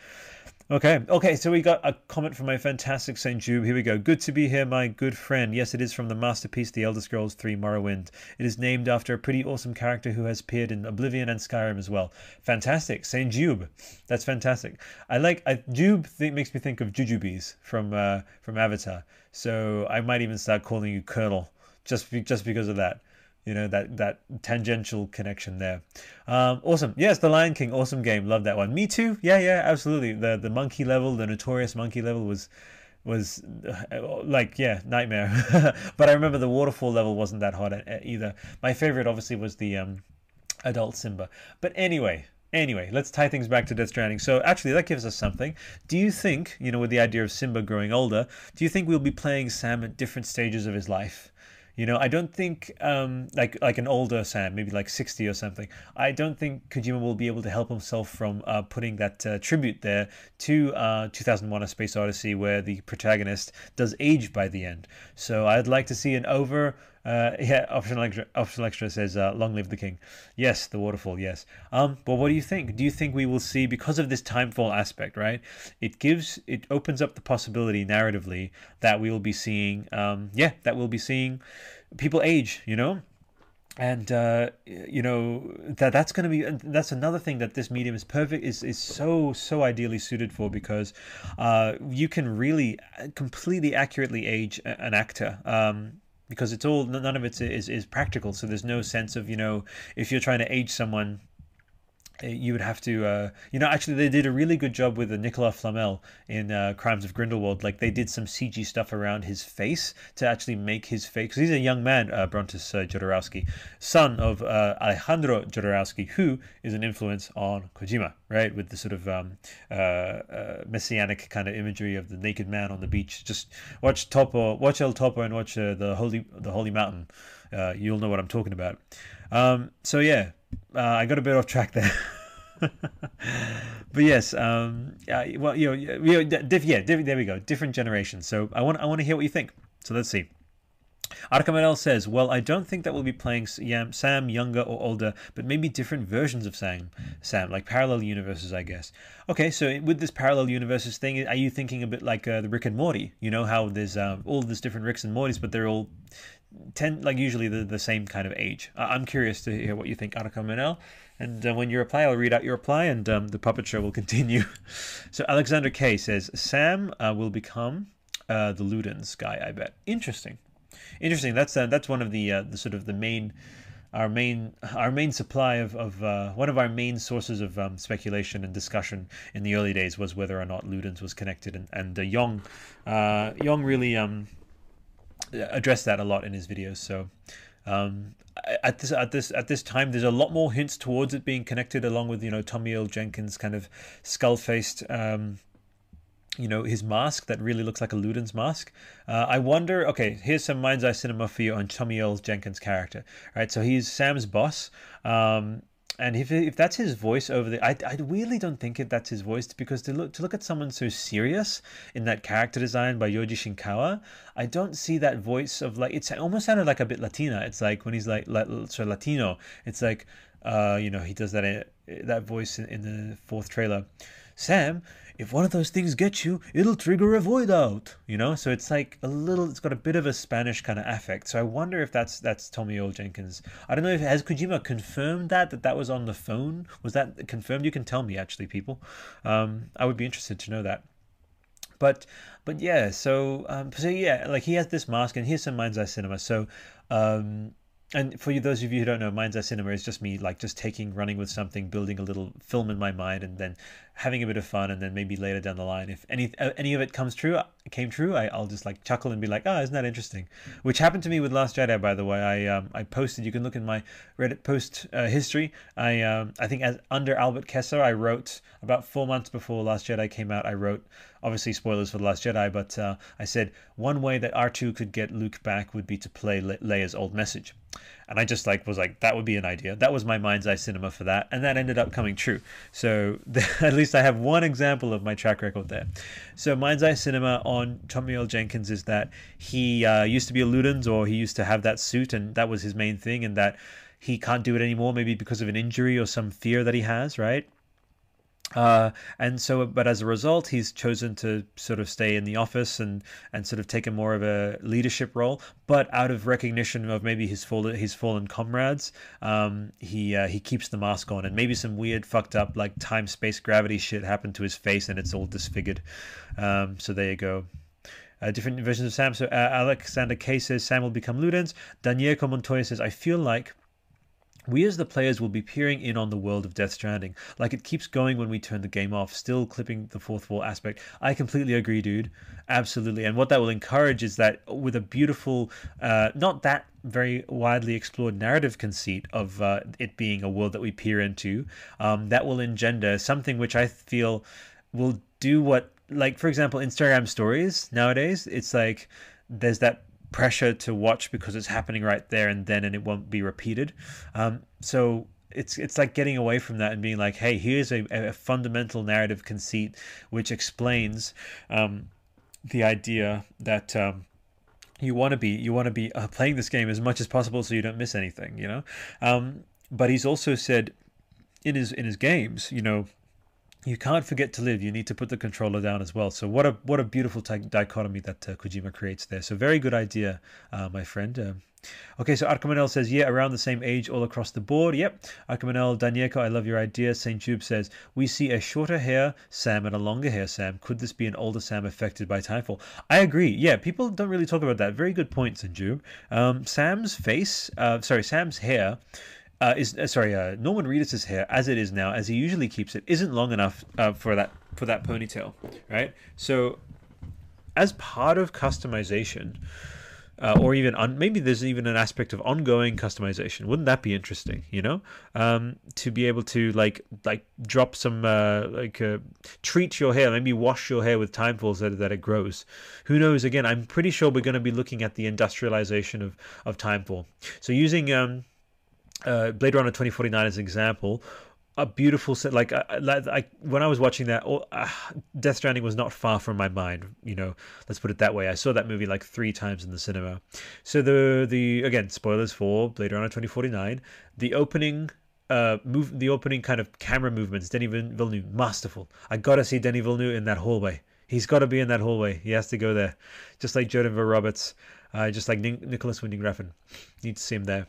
Okay, okay, so we got a comment from my fantastic St. Jiub. Here we go. Good to be here, my good friend. Yes, it is from the masterpiece, The Elder Scrolls 3 Morrowind. It is named after a pretty awesome character who has appeared in Oblivion and Skyrim as well. Fantastic. St. Jiub. That's fantastic. I like, I, Jube makes me think of Jujubes from, uh, from Avatar. So I might even start calling you Colonel just, be, just because of that you know that that tangential connection there. Um, awesome. Yes the lion king. Awesome game. Love that one. Me too. Yeah yeah absolutely. The the monkey level the notorious monkey level was was uh, like yeah nightmare. But i remember the waterfall level wasn't that hard either. My favorite obviously was the um, adult simba. But anyway Anyway, let's tie things back to Death Stranding. So, actually, that gives us something. Do you think, you know, with the idea of Simba growing older, do you think we'll be playing Sam at different stages of his life? You know, I don't think um, like like an older Sam, maybe like sixty or something. I don't think Kojima will be able to help himself from uh, putting that uh, tribute there to uh, 2001: A Space Odyssey, where the protagonist does age by the end. So I'd like to see an over uh, yeah, optional extra, says, uh, "Long live the king." Yes, the waterfall. Yes. Um, but what do you think? Do you think we will see because of this timefall aspect? Right, it gives it opens up the possibility narratively that we will be seeing. Um, yeah, that we'll be seeing people age. You know, and uh, you know that that's going to be that's another thing that this medium is perfect is is so so ideally suited for because uh, you can really uh, completely accurately age an actor. Um, because it's all none of it is is practical. So there's no sense of you know if you're trying to age someone you would have to uh, you know actually they did a really good job with the Nicolas Flamel in uh, Crimes of Grindelwald. Like they did some CG stuff around his face to actually make his face because he's a young man uh, Brontis uh, Jodorowsky son of uh, Alejandro Jodorowsky who is an influence on Kojima right? With the sort of um, uh, messianic kind of imagery of the naked man on the beach. Just watch Topo watch El Topo and watch the holy the holy mountain. You'll know what I'm talking about. Um, so yeah uh, I got a bit off track there. but yes, um, well, you know, you know diff, yeah, diff, there we go, different generations. So I want, I want to hear what you think. So let's see. Arkamanel says, Well, I don't think that we'll be playing Sam younger or older, but maybe different versions of Sam, Sam, like parallel universes, I guess. Okay, so with this parallel universes thing, are you thinking a bit like uh, the Rick and Morty? You know how there's uh, all these different Ricks and Mortys, but they're all tend like usually the, the same kind of age. I'm curious to hear what you think, Annika Manel. And uh, when you reply, I'll read out your reply, and um, the puppet show will continue. so Alexander K says Sam uh, will become uh, the Ludens guy. I bet. Interesting, interesting. That's uh, that's one of the uh, the sort of the main. Our main, our main supply of, of uh, one of our main sources of um, speculation and discussion in the early days was whether or not Ludens was connected, and and uh, Young, Young really um, addressed that a lot in his videos. So um, at this at this at this time, there's a lot more hints towards it being connected, along with you know Tommy Earl Jenkins' kind of skull faced. Um, you know his mask that really looks like a Ludens mask. Uh, I wonder. Okay, here's some mind's eye cinema for you on Tommy Earl Jenkins' character. Right, so he's Sam's boss. Um, and if, if that's his voice over there, I, I really don't think it, that's his voice because to look to look at someone so serious in that character design by Yoji Shinkawa, I don't see that voice of like it's almost sounded like a bit Latina. It's like when he's like so Latino, it's like uh, you know he does that uh, that voice in, in the fourth trailer. Sam, if one of those things gets you, it'll trigger a void out. You know, so it's like a little. It's got a bit of a Spanish kind of affect. So I wonder if that's that's Tommy Earl Jenkins. I don't know if has Kojima confirmed that that that was on the phone. Was that confirmed? You can tell me actually, people. Um, I would be interested to know that. But but yeah, so um, so yeah, like he has this mask, and here's some Mind's Eye Cinema. So um, and for you, those of you who don't know, Mind's Eye Cinema is just me like just taking, running with something, building a little film in my mind, and then having a bit of fun, and then maybe later down the line, if any uh, any of it comes true, came true, I, will just like chuckle and be like, oh, isn't that interesting? Which happened to me with Last Jedi, by the way. I um, I posted. You can look in my Reddit post uh, history. I um, I think as under Albert Chessa, I wrote about four months before Last Jedi came out. I wrote obviously spoilers for the Last Jedi, but uh, I said one way that R two could get Luke back would be to play Le- Leia's old message and I just like was like that would be an idea. That was my mind's eye cinema for that, and that ended up coming true. So at least I have one example of my track record there. So mind's eye cinema on Tommy Earl Jenkins is that he uh, used to be a Ludens, or he used to have that suit, and that was his main thing, and that he can't do it anymore, maybe because of an injury or some fear that he has, right? Uh, and so, but as a result, he's chosen to sort of stay in the office and, and sort of take a more of a leadership role. But out of recognition of maybe his fallen his fallen comrades, um, he uh, he keeps the mask on, and maybe some weird fucked up like time space gravity shit happened to his face, and it's all disfigured. Um, so there you go. Uh, different versions of Sam. So uh, Alexander K says Sam will become Ludens. Daniel Montoya says I feel like we as the players will be peering in on the world of Death Stranding. Like it keeps going when we turn the game off, still clipping the fourth wall aspect. I completely agree, dude. Absolutely. And what that will encourage is that with a beautiful, uh, not that very widely explored narrative conceit of uh, it being a world that we peer into, um, that will engender something which I feel will do what, like, for example, Instagram stories nowadays, it's like there's that pressure to watch because it's happening right there and then and it won't be repeated. Um, so it's it's like getting away from that and being like hey here's a, a fundamental narrative conceit which explains um, the idea that um, you want to be you want to be uh, playing this game as much as possible so you don't miss anything you know? Um, but he's also said in his in his games you know you can't forget to live. You need to put the controller down as well. So what a what a beautiful t- dichotomy that uh, Kojima creates there. So very good idea, uh, my friend. Um, okay, so Arkamanel says, yeah, around the same age all across the board. Yep. Arkamanel Danieko, I love your idea. St. Jiub says, we see a shorter hair Sam and a longer hair Sam. Could this be an older Sam affected by Timefall? I agree. Yeah, people don't really talk about that. Very good point, St. Um, Sam's face, uh, sorry, Sam's hair uh, is uh, sorry, uh, Norman Reedus' hair, as it is now, as he usually keeps it, isn't long enough uh, for that for that ponytail, right? So, as part of customization, uh, or even maybe there's even an aspect of ongoing customization. Wouldn't that be interesting? You know, um, to be able to like like drop some uh, like treat your hair, maybe wash your hair with timefalls that that it grows. Who knows? Again, I'm pretty sure we're going to be looking at the industrialization of of timefall. So using um, uh, Blade Runner 2049 as an example, a beautiful set. Like, I, I, when I was watching that, oh, uh, Death Stranding was not far from my mind. You know, let's put it that way. I saw that movie like three times in the cinema. So the the again spoilers for Blade Runner 2049. The opening uh move the opening kind of camera movements Denis Villeneuve masterful I gotta see Denis Villeneuve in that hallway he's got to be in that hallway he has to go there just like Jordan Roberts uh, just like Nicolas Winding Refn need to see him there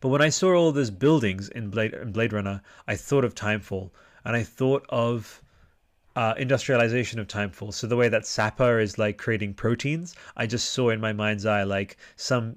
but when I saw all those buildings in Blade, in Blade Runner, I thought of Timefall, and I thought of uh, industrialization of Timefall. So the way that Sapper is like creating proteins, I just saw in my mind's eye like some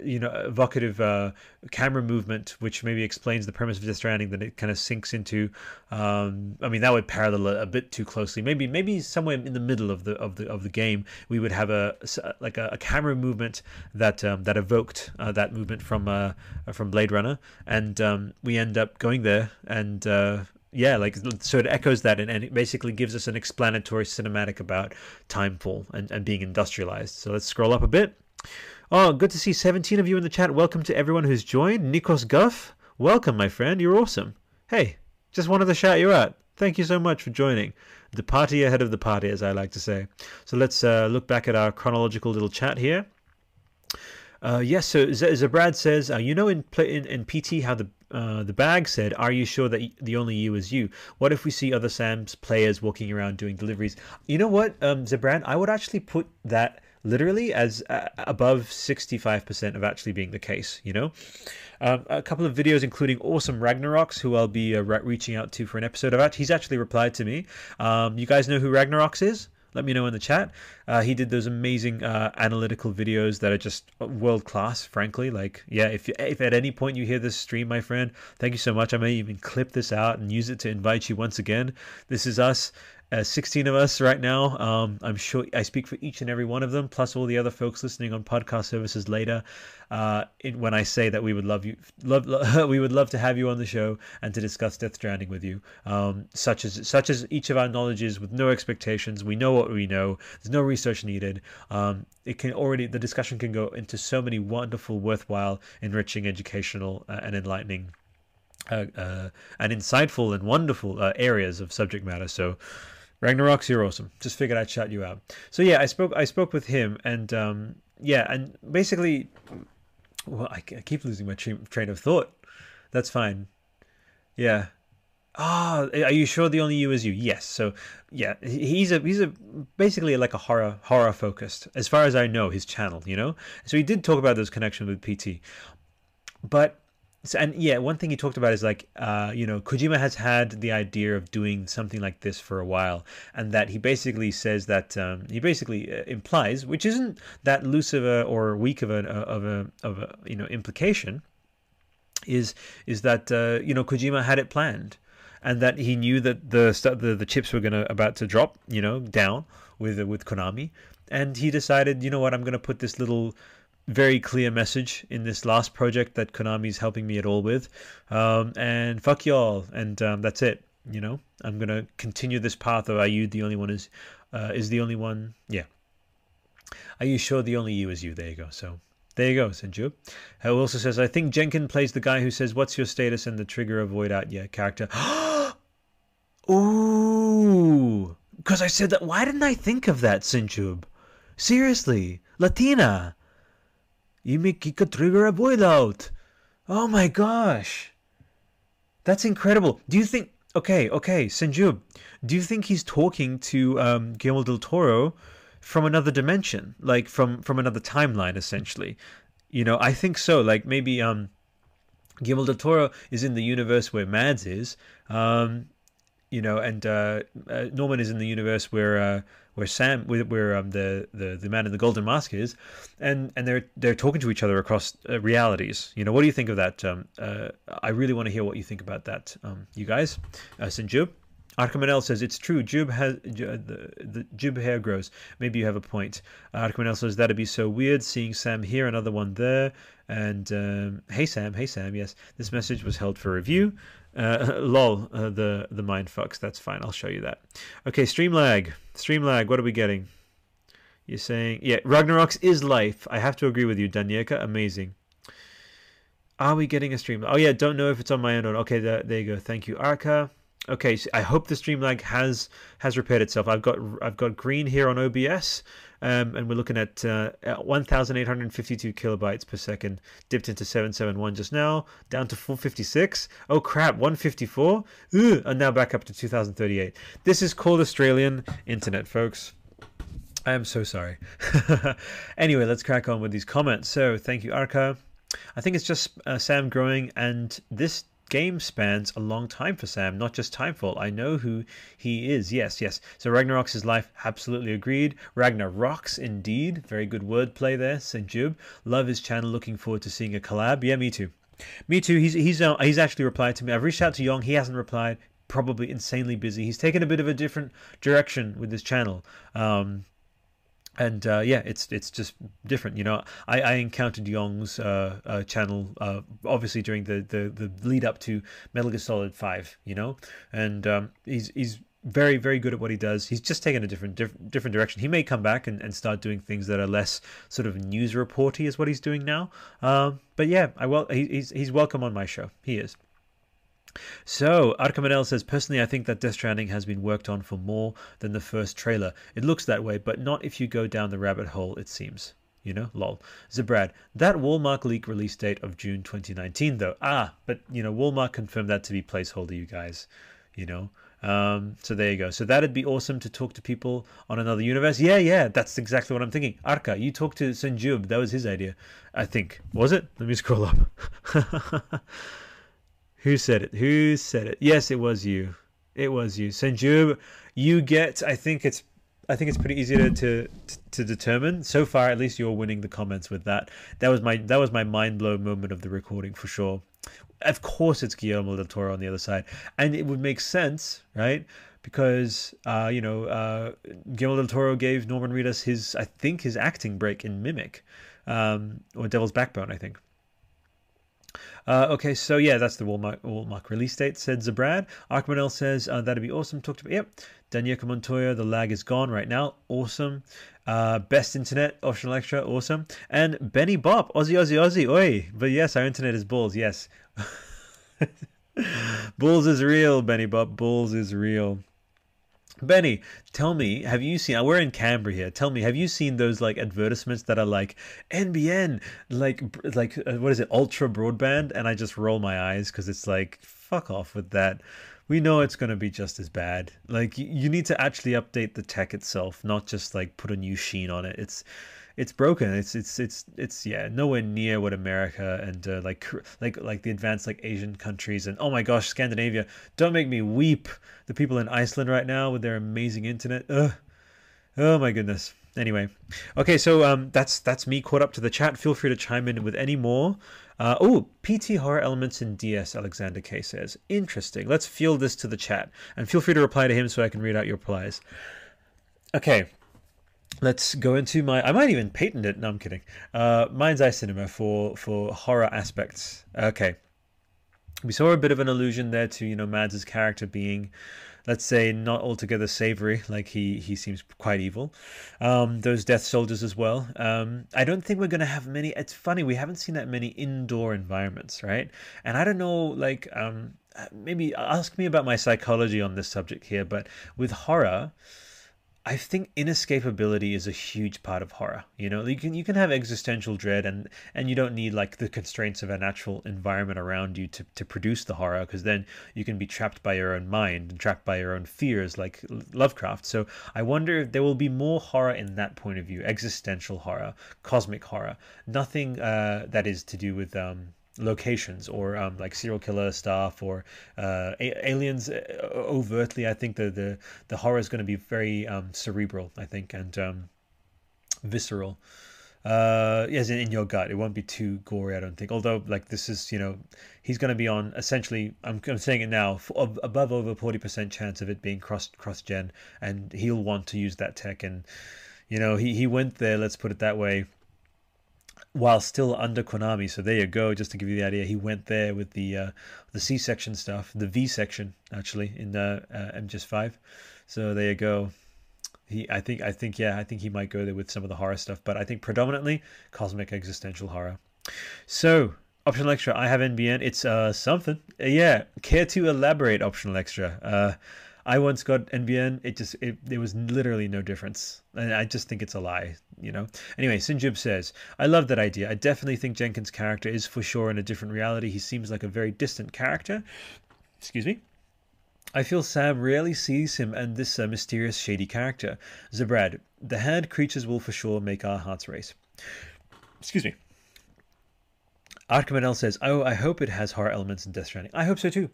you know evocative uh, camera movement, which maybe explains the premise of Death Stranding. That it kind of sinks into. Um, I mean, that would parallel a, a, bit too closely. Maybe maybe somewhere in the middle of the of the of the game, we would have a like a, a camera movement that um, that evoked uh, that movement from uh, from Blade Runner, and um, we end up going there and. Uh, yeah, like so it echoes that and, and it basically gives us an explanatory cinematic about timefall and, and being industrialized. So let's scroll up a bit. Oh, good to see 17 of you in the chat. Welcome to everyone who's joined. Nikos Guff, welcome, my friend. You're awesome. Hey, just wanted to shout you out. Thank you so much for joining. The party ahead of the party, as I like to say. So let's uh, look back at our chronological little chat here. Uh, yes, so Z- Zabrad says, uh, you know in, in, in PT how the uh, the bag said, "Are you sure that the only you is you? What if we see other Sam's players walking around doing deliveries?" You know what, um, I would actually put that literally as uh, above 65% of actually being the case, you know? Um, a couple of videos, including Awesome Ragnaroks, who I'll be uh, re- reaching out to for an episode of. He's actually replied to me. Um, you guys know who Ragnaroks is? Let me know in the chat. Uh, he did those amazing uh, analytical videos that are just world class. Frankly, like yeah, if you, if at any point you hear this stream, my friend, thank you so much. I may even clip this out and use it to invite you once again. This is us uh, 16 of us right now. Um, I'm sure I speak for each and every one of them, plus all the other folks listening on podcast services later. Uh, when I say that we would love you, love, we would love to have you on the show and to discuss Death Stranding with you. Um, such as such as each of our knowledge is, with no expectations. We know what we know. There's no research needed. Um, it can already the discussion can go into so many wonderful, worthwhile, enriching, educational, uh, and enlightening. Uh, uh, and insightful and wonderful uh, areas of subject matter. So, Ragnaroks, you're awesome. Just figured I'd shout you out. So yeah, I spoke I spoke with him, and um, yeah, and basically, well, I, I keep losing my train, train of thought. That's fine. Yeah. Ah, are you sure the only you is you? Yes. So yeah, he's a he's a basically like a horror horror focused, as far as I know, his channel. You know, so he did talk about those connections with PT, but so, and yeah, one thing he talked about is like, uh, you know, Kojima has had the idea of doing something like this for a while, and that he basically says that um, he basically uh, implies, which isn't that loose of a or weak of a of a of a you know implication, is is that uh, you know Kojima had it planned, and that he knew that the the, the chips were gonna about to drop, you know, down with with Konami, and he decided, you know what, I'm gonna put this little very clear message in this last project that Konami's helping me at all with. Um, and fuck y'all. And um, that's it. You know, I'm gonna continue this path of are you the only one is uh, is the only one? Yeah. Are you sure the only you is you? There you go. So there you go, Senju. Who also says, I think Jenkin plays the guy who says, What's your status? and the trigger avoid out yeah character. Ooh. Because I said that. Why didn't I think of that, Sinchub? Seriously. Latina. You make you could trigger a void out. Oh my gosh. That's incredible. Do you think okay, okay, Senju, do you think he's talking to um, Guillermo del Toro from another dimension? Like from from another timeline essentially? You know, I think so. Like maybe um Guillermo del Toro is in the universe where Mads is. Um, you know, and uh, uh, Norman is in the universe where uh, where Sam, where, where um, the, the the man in the golden mask is, and and they're they're talking to each other across uh, realities. You know, what do you think of that? Um, uh, I really want to hear what you think about that, um, you guys. Uh, Sinjub. Arkamanel says it's true. Jub has the, the Jub hair grows. Maybe you have a point. Uh, says that'd be so weird seeing Sam here, another one there. And um, hey Sam, hey Sam. Yes, this message was held for review. Uh, lol, uh, the the mind fucks. That's fine. I'll show you that. Okay, stream lag. Stream lag. What are we getting? You're saying yeah, Ragnaroks is life. I have to agree with you, Danieka. Amazing. Are we getting a stream? Oh yeah, don't know if it's on my end or okay. There, there you go. Thank you, Arca. Okay, so I hope the stream lag has has repaired itself. I've got I've got green here on OBS, um, and we're looking at, uh, 1,852 kilobytes per second. Dipped into 771 just now, down to 456. Oh crap, 154. Ooh, and now back up to 2038. This is called Australian internet, folks. I am so sorry. anyway, let's crack on with these comments. So, thank you, Arca. I think it's just uh, Sam growing, and this game spans a long time for Sam, not just Timefall. I know who he is. Yes, yes. So Ragnarok's his life. Absolutely agreed. Ragnar rocks indeed. Very good wordplay there, St. Jiub. Love his channel. Looking forward to seeing a collab. Yeah, me too. Me too. He's he's uh, he's actually replied to me. I've reached out to Young. He hasn't replied. Probably insanely busy. He's taken a bit of a different direction with his channel. Um, and uh, yeah, it's it's just different. You know, I, I encountered Young's uh, uh, channel uh, obviously during the, the, the lead up to Metal Gear Solid Five. You know, and um, he's he's very very good at what he does. He's just taken a different different, different direction. He may come back and, and start doing things that are less sort of news reporty is what he's doing now. Um, but yeah, I well he, he's he's welcome on my show. He is. So, Arkamanel says, personally, I think that Death Stranding has been worked on for more than the first trailer. It looks that way, but not if you go down the rabbit hole, it seems. You know, lol. Zabrad, that Walmart leak release date of June 2019, though. Ah, but, you know, Walmart confirmed that to be placeholder, you guys. You know, um, so there you go. So that'd be awesome to talk to people on another universe. Yeah, yeah, that's exactly what I'm thinking. Arka, you talked to Senjub. That was his idea, I think. Was it? Let me scroll up. Who said it? Who said it? Yes, it was you. It was you. Senju, you get. I think it's. I think it's pretty easy to, to to determine. So far, at least, you're winning the comments with that. That was my that was my mind blow moment of the recording for sure. Of course, it's Guillermo del Toro on the other side, and it would make sense, right? Because uh, you know, uh, Guillermo del Toro gave Norman Reedus his, I think, his acting break in Mimic, um, or Devil's Backbone, I think. Uh, okay, so yeah, that's the Walmart, Walmart release date, said Zabrad. Arkmanel says, uh, that'd be awesome. Talked about, yep. Daniela Montoya, the lag is gone right now. Awesome. Uh, best internet, optional extra, awesome. And Benny Bop, Aussie, Aussie, Aussie, oi. But yes, our internet is balls, yes. Bulls is real, Benny Bop. Bulls is real. Benny, tell me, have you seen? We're in Canberra here. Tell me, have you seen those like advertisements that are like NBN, like like uh, what is it, ultra broadband? And I just roll my eyes because it's like fuck off with that. we know it's going to be just as bad. Like you, you need to actually update the tech itself, not just like put a new sheen on it. It's it's broken. It's it's it's it's yeah, nowhere near what America and uh, like like like the advanced like Asian countries and oh my gosh, Scandinavia. Don't make me weep. The people in Iceland right now with their amazing internet. Ugh. Oh my goodness. Anyway, okay, so um, that's that's me caught up to the chat. Feel free to chime in with any more. Uh, oh, PT horror elements in DS, Alexander K says. Interesting. Let's field this to the chat. And feel free to reply to him so I can read out your replies. Okay. Let's go into my. I might even patent it. No, I'm kidding. Uh, Mind's Eye Cinema for for horror aspects. Okay, we saw a bit of an allusion there to you know Mads' character being let's say not altogether savory like he he seems quite evil um, those death soldiers as well um, i don't think we're to have many it's funny we haven't seen that many indoor environments right and i don't know like um, maybe ask me about my psychology on this subject here but with horror I think inescapability is a huge part of horror. You know, you can you can have existential dread and and you don't need like the constraints of a natural environment around you to, to produce the horror because then you can be trapped by your own mind and trapped by your own fears like Lovecraft. So I wonder if there will be more horror in that point of view, existential horror, cosmic horror, nothing uh, that is to do with um, locations or um, like serial killer stuff or uh, a- aliens uh, overtly. I think the the, the horror is going to be very um, cerebral. I think and um, visceral. Uh, yes, in, in your gut. It won't be too gory, I don't think. Although, like this is, you know, he's going to be on essentially. I'm, I'm saying it now, above over forty percent chance of it being cross cross gen, and he'll want to use that tech. And you know, he he went there. Let's put it that way while still under Konami. So there you go. Just to give you the idea, he went there with the uh, the C section stuff, the V section actually in uh, uh, MGS5. So there you go. He, I think, I think, yeah, I think he might go there with some of the horror stuff, but I think predominantly cosmic existential horror. So optional extra, I have NBN. It's uh something. Uh, yeah, care to elaborate? Optional extra. Uh, I once got NBN. It just it there was literally no difference, and I just think it's a lie. You know. Anyway, Sinjub says, "I love that idea. I definitely think Jenkins' character is for sure in a different reality. He seems like a very distant character." Excuse me. I feel Sam rarely sees him and this uh, mysterious, shady character. Zabrad, the hand creatures will for sure make our hearts race. Excuse me. Arkamanel says, Oh, I hope it has horror elements in Death Stranding. I hope so too.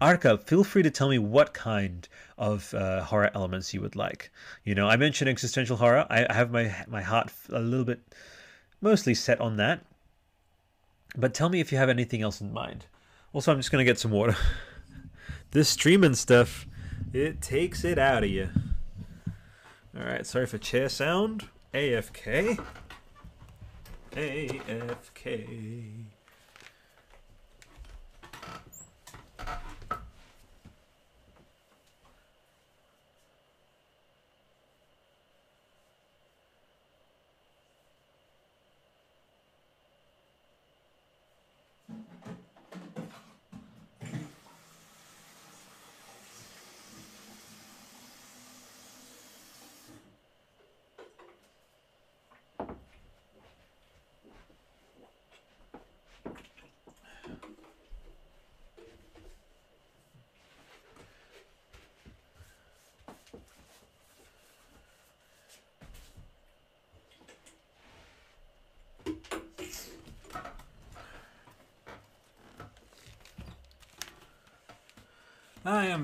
Arka, feel free to tell me what kind of uh, horror elements you would like. You know, I mentioned existential horror. I, I have my my heart a little bit mostly set on that. But tell me if you have anything else in mind. Also, I'm just going to get some water. this streaming stuff, it takes it out of you. All right, sorry for chair sound. AFK. AFK.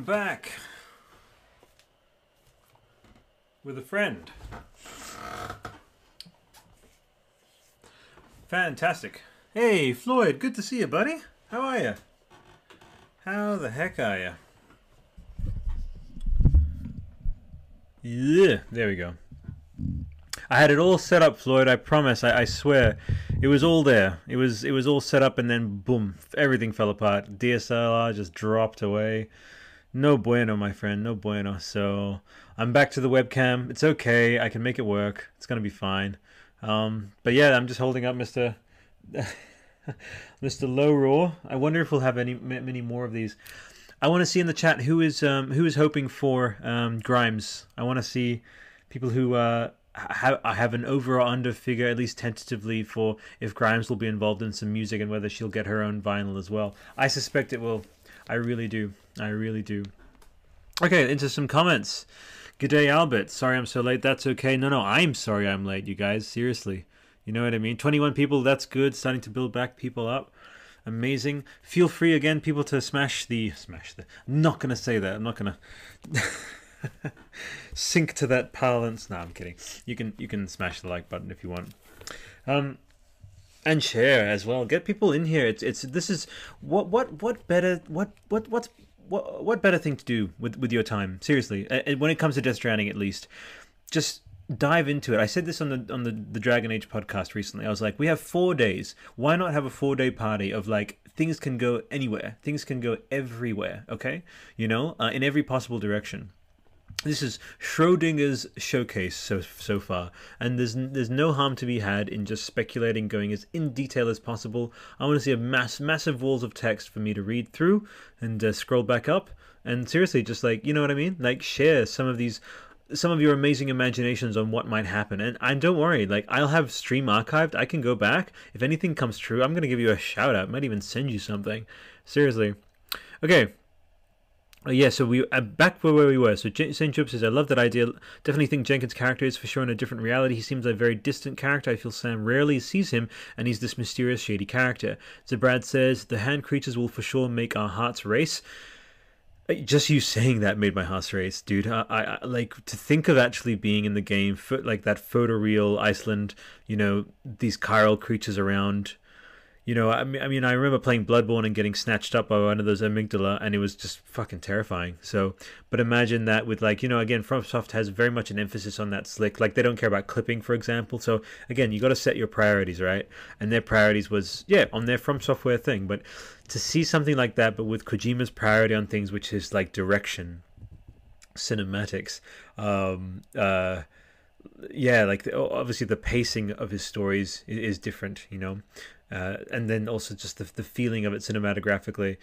Back with a friend. Fantastic. Hey, Floyd, good to see you, buddy. How are you? How the heck are you? Yeah, there we go. I had it all set up, Floyd. I promise. I, I, swear, it was all there. It was it was all set up, and then boom, everything fell apart. DSLR just dropped away. No bueno, my friend. No bueno. So I'm back to the webcam. It's okay. I can make it work. It's gonna be fine. Um, but yeah, I'm just holding up Mr. Mr. Low Roar. I wonder if we'll have any many more of these. I want to see in the chat who is um, who is hoping for um, Grimes. I want to see people who uh, have an over or under figure at least tentatively for if Grimes will be involved in some music and whether she'll get her own vinyl as well. I suspect it will. I really do. I really do. Okay, into some comments. G'day, Albert. Sorry I'm so late. That's okay. No, no, I'm sorry I'm late, you guys. Seriously. You know what I mean? 21 people, that's good. Starting to build back people up. Amazing. Feel free again, people, to smash the. Smash the. I'm not going to say that. I'm not going to. sink to that balance. No, I'm kidding. You can you can smash the like button if you want. Um, and share as well. Get people in here. It's it's this is what what what better what what what's what what better thing to do with with your time? Seriously, and when it comes to Death Stranding, at least, just dive into it. I said this on the on the the Dragon Age podcast recently. I was like, we have four days. Why not have a four day party of like things can go anywhere, things can go everywhere. Okay, you know, uh, in every possible direction this is Schrodinger's showcase so so far, and there's there's no harm to be had in just speculating, going as in detail as possible. I want to see a mass massive walls of text for me to read through and uh, scroll back up, and seriously, just like you know what I mean, like share some of these. Some of your amazing imaginations on what might happen, and, and don't worry, like I'll have stream archived. I can go back if anything comes true. I'm gonna give you a shout out. Might even send you something. Seriously. Okay, yeah, so we uh, back where we were. So Saint Jiub says, "I love that idea. Definitely think Jenkins' character is for sure in a different reality. He seems like a very distant character. I feel Sam rarely sees him, and he's this mysterious, shady character." Zabrad says, "The hand creatures will for sure make our hearts race." Just you saying that made my heart race, dude. I, I, like to think of actually being in the game, for, like that photoreal Iceland. You know, these chiral creatures around you know, I mean, I mean, I remember playing Bloodborne and getting snatched up by one of those amygdala, and it was just fucking terrifying. So, but imagine that with like, you know, again, FromSoft has very much an emphasis on that slick. Like, they don't care about clipping, for example. So, again, you got to set your priorities, right? And their priorities was, yeah, on their From Software thing. But to see something like that, but with Kojima's priority on things, which is like direction, cinematics, um, uh, yeah, like obviously the pacing of his stories is different, you know uh, and then also just the the feeling of it cinematographically.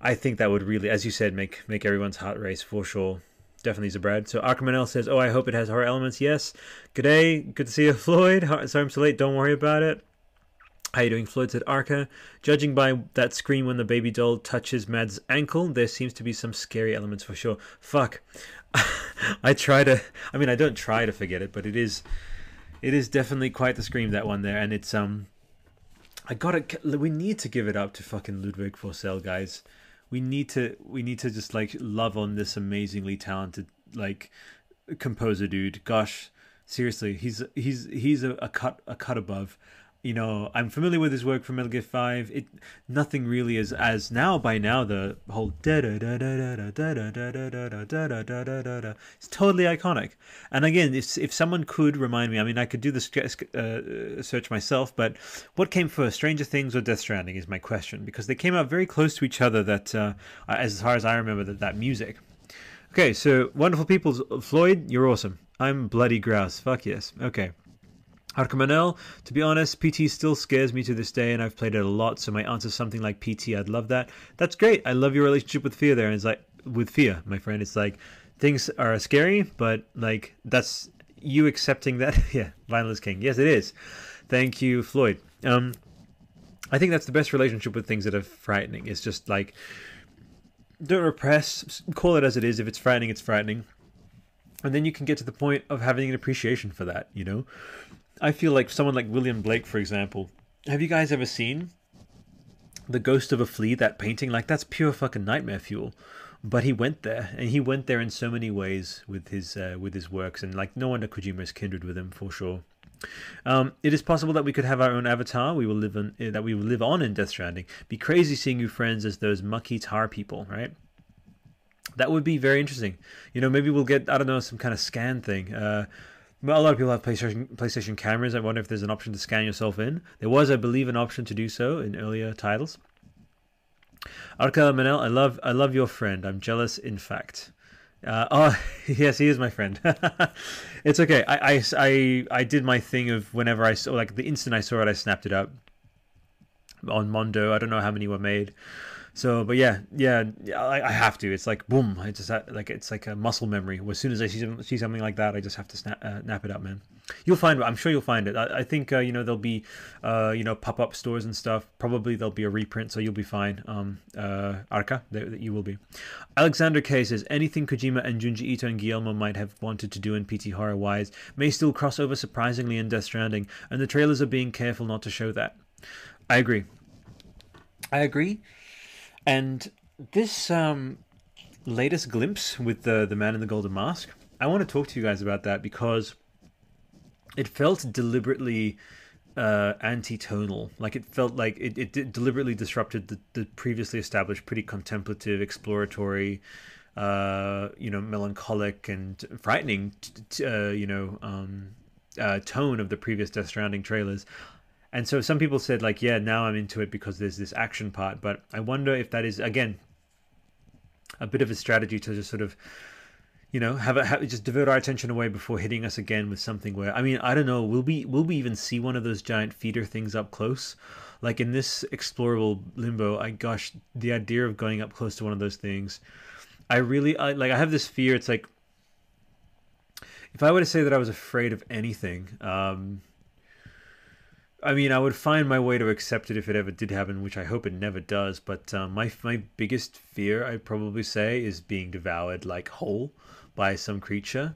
I think that would really, as you said, make make everyone's heart race for sure. Definitely Zabrad. So Arkamanel says, "Oh, I hope it has horror elements." Yes. Good day. Good to see you, Floyd. Sorry I'm so late. Don't worry about it. How you doing, Floyd? Said Arca. Judging by that scream when the baby doll touches Mad's ankle, there seems to be some scary elements for sure. Fuck. I try to. I mean, I don't try to forget it, but it is. It is definitely quite the scream that one there, and it's um I gotta. We need to give it up to fucking Ludwig Forssell, guys. We need to. We need to just like love on this amazingly talented like composer dude. Gosh, seriously, he's he's he's a, a cut a cut above you know, I'm familiar with his work from Metal Gear Five. It nothing really is as now by now the whole. It's totally iconic. And again, if if someone could remind me, I mean, I could do this uh, search myself, but what came first, Stranger Things or Death Stranding, is my question because they came out very close to each other. That uh, as far as I remember, that that music. Okay, so wonderful people, Floyd, you're awesome. I'm bloody grouse. Fuck yes. Okay. Arkamanel, to be honest, PT still scares me to this day, and I've played it a lot. So my answer is something like PT. I'd love that. That's great. I love your relationship with fear there. And it's like with fear, my friend. It's like things are scary, but like that's you accepting that. yeah, vinyl is king. Yes, it is. Thank you, Floyd. Um, I think that's the best relationship with things that are frightening. It's just like don't repress. Call it as it is. If it's frightening, it's frightening. And then you can get to the point of having an appreciation for that. You know I feel like someone like William Blake, for example. Have you guys ever seen the Ghost of a Flea? That painting, like that's pure fucking nightmare fuel. But he went there, and he went there in so many ways with his uh, with his works, and like no wonder Kojima is kindred with him for sure. Um, it is possible that we could have our own avatar. We will live uh, that we will live on in Death Stranding. Be crazy seeing you friends as those mucky tar people, right? That would be very interesting. You know, maybe we'll get I don't know some kind of scan thing. Uh, a lot of people have PlayStation PlayStation cameras. I wonder if there's an option to scan yourself in. There was, I believe, an option to do so in earlier titles. Arca Manel, I love I love your friend. I'm jealous, in fact. Uh, oh yes, he is my friend. it's okay. I, I, I, I did my thing of whenever I saw like the instant I saw it, I snapped it up on Mondo. I don't know how many were made. So, but yeah, yeah, I, I have to. It's like boom. I just like it's like a muscle memory. As soon as I see see something like that, I just have to snap uh, nap it up, man. You'll find. I'm sure you'll find it. I, I think uh, you know there'll be, uh, you know, pop up stores and stuff. Probably there'll be a reprint, so you'll be fine. Um, uh, Arca, that you will be. Alexander K says anything Kojima and Junji Ito and Guillermo might have wanted to do in PT horror wise may still cross over surprisingly in Death Stranding, and the trailers are being careful not to show that. I agree. I agree, and this um, latest glimpse with the the man in the golden mask. I want to talk to you guys about that because it felt deliberately uh, anti-tonal. Like it felt like it, it deliberately disrupted the, the previously established, pretty contemplative, exploratory, uh, you know, melancholic and frightening, t- uh, you know, um, uh, tone of the previous Death Stranding trailers. And so some people said like, yeah, now I'm into it because there's this action part. But I wonder if that is again a bit of a strategy to just sort of you know, have, it have just divert our attention away before hitting us again with something where I mean, I don't know, will we will we even see one of those giant feeder things up close? Like in this explorable limbo, I gosh, the idea of going up close to one of those things, I really I like I have this fear. It's like if I were to say that I was afraid of anything, um, I mean, I would find my way to accept it if it ever did happen, which I hope it never does. But um, my my biggest fear, I'd probably say, is being devoured like whole by some creature,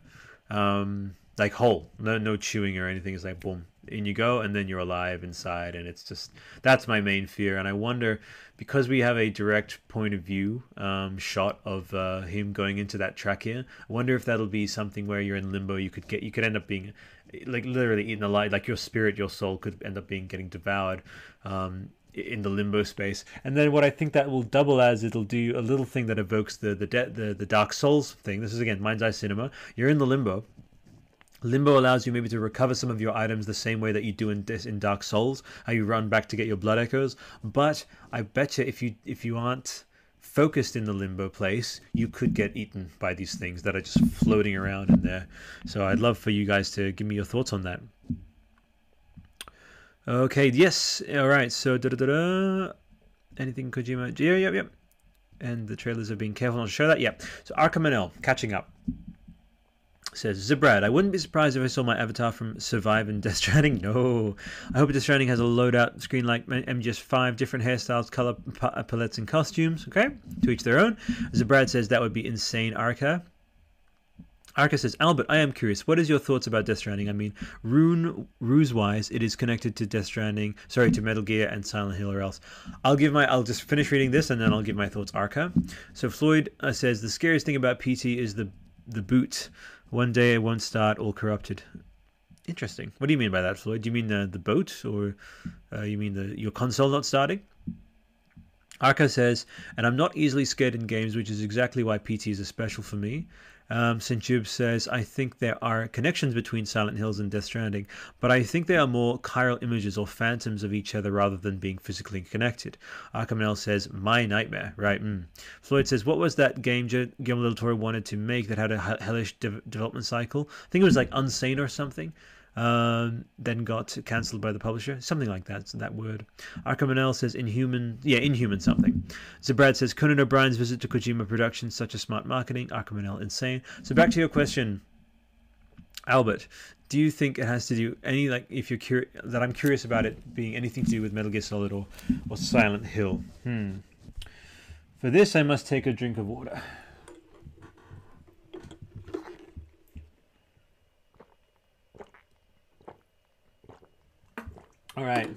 um, like whole, no no chewing or anything. It's like boom, in you go, and then you're alive inside, and it's just that's my main fear. And I wonder because we have a direct point of view um, shot of uh, him going into that trachea. I wonder if that'll be something where you're in limbo. You could get you could end up being like literally eaten alive. Like your spirit, your soul could end up being getting devoured. Um, in the limbo space. And then what I think that will double as it'll do a little thing that evokes the the de- the, the Dark Souls thing. This is again Mind's Eye Cinema. You're in the limbo. Limbo allows you maybe to recover some of your items the same way that you do in in Dark Souls, how you run back to get your blood echoes. But I bet you if you if you aren't focused in the limbo place, you could get eaten by these things that are just floating around in there. So I'd love for you guys to give me your thoughts on that. Okay, yes. All right. So, da da da da. Anything Kojima? Yeah, yep, yep. And the trailers have been careful not to show that. Yep. So, Arkamanel, catching up. Says Zabrad, I wouldn't be surprised if I saw my avatar from Survive and Death Stranding. No. I hope Death Stranding has a loadout screen like MGS5, different hairstyles, color palettes, and costumes. Okay? To each their own. Zabrad says that would be insane, Arca. Arca says, Albert, I am curious. What is your thoughts about Death Stranding? I mean, rune ruse wise, it is connected to Death Stranding, sorry, to Metal Gear and Silent Hill, or else. I'll give my, I'll just finish reading this and then I'll give my thoughts. Arca. So Floyd uh, says the scariest thing about PT is the the boot. One day it won't start, all corrupted. Interesting. What do you mean by that, Floyd? Do you mean the the boat, or uh, you mean the your console not starting? Arca says, and I'm not easily scared in games, which is exactly why PT is special for me. Um, St. Jiub says, I think there are connections between Silent Hills and Death Stranding, but I think they are more chiral images or phantoms of each other rather than being physically connected. Arkamel says, My nightmare. Right. Mm. Floyd says, What was that game Guillermo del Toro wanted to make that had a hellish de- development cycle? I think it was like Unsane or something um, then got cancelled by the publisher. Something like that, that word. Arkham says Inhuman, yeah, Inhuman something. Zabrad says Conan O'Brien's visit to Kojima Productions, such a smart marketing. Arkham insane. So back to your question, Albert. Do you think it has to do any like if you're curious that I'm curious about it being anything to do with Metal Gear Solid or, or Silent Hill? Hmm. For this, I must take a drink of water. All right.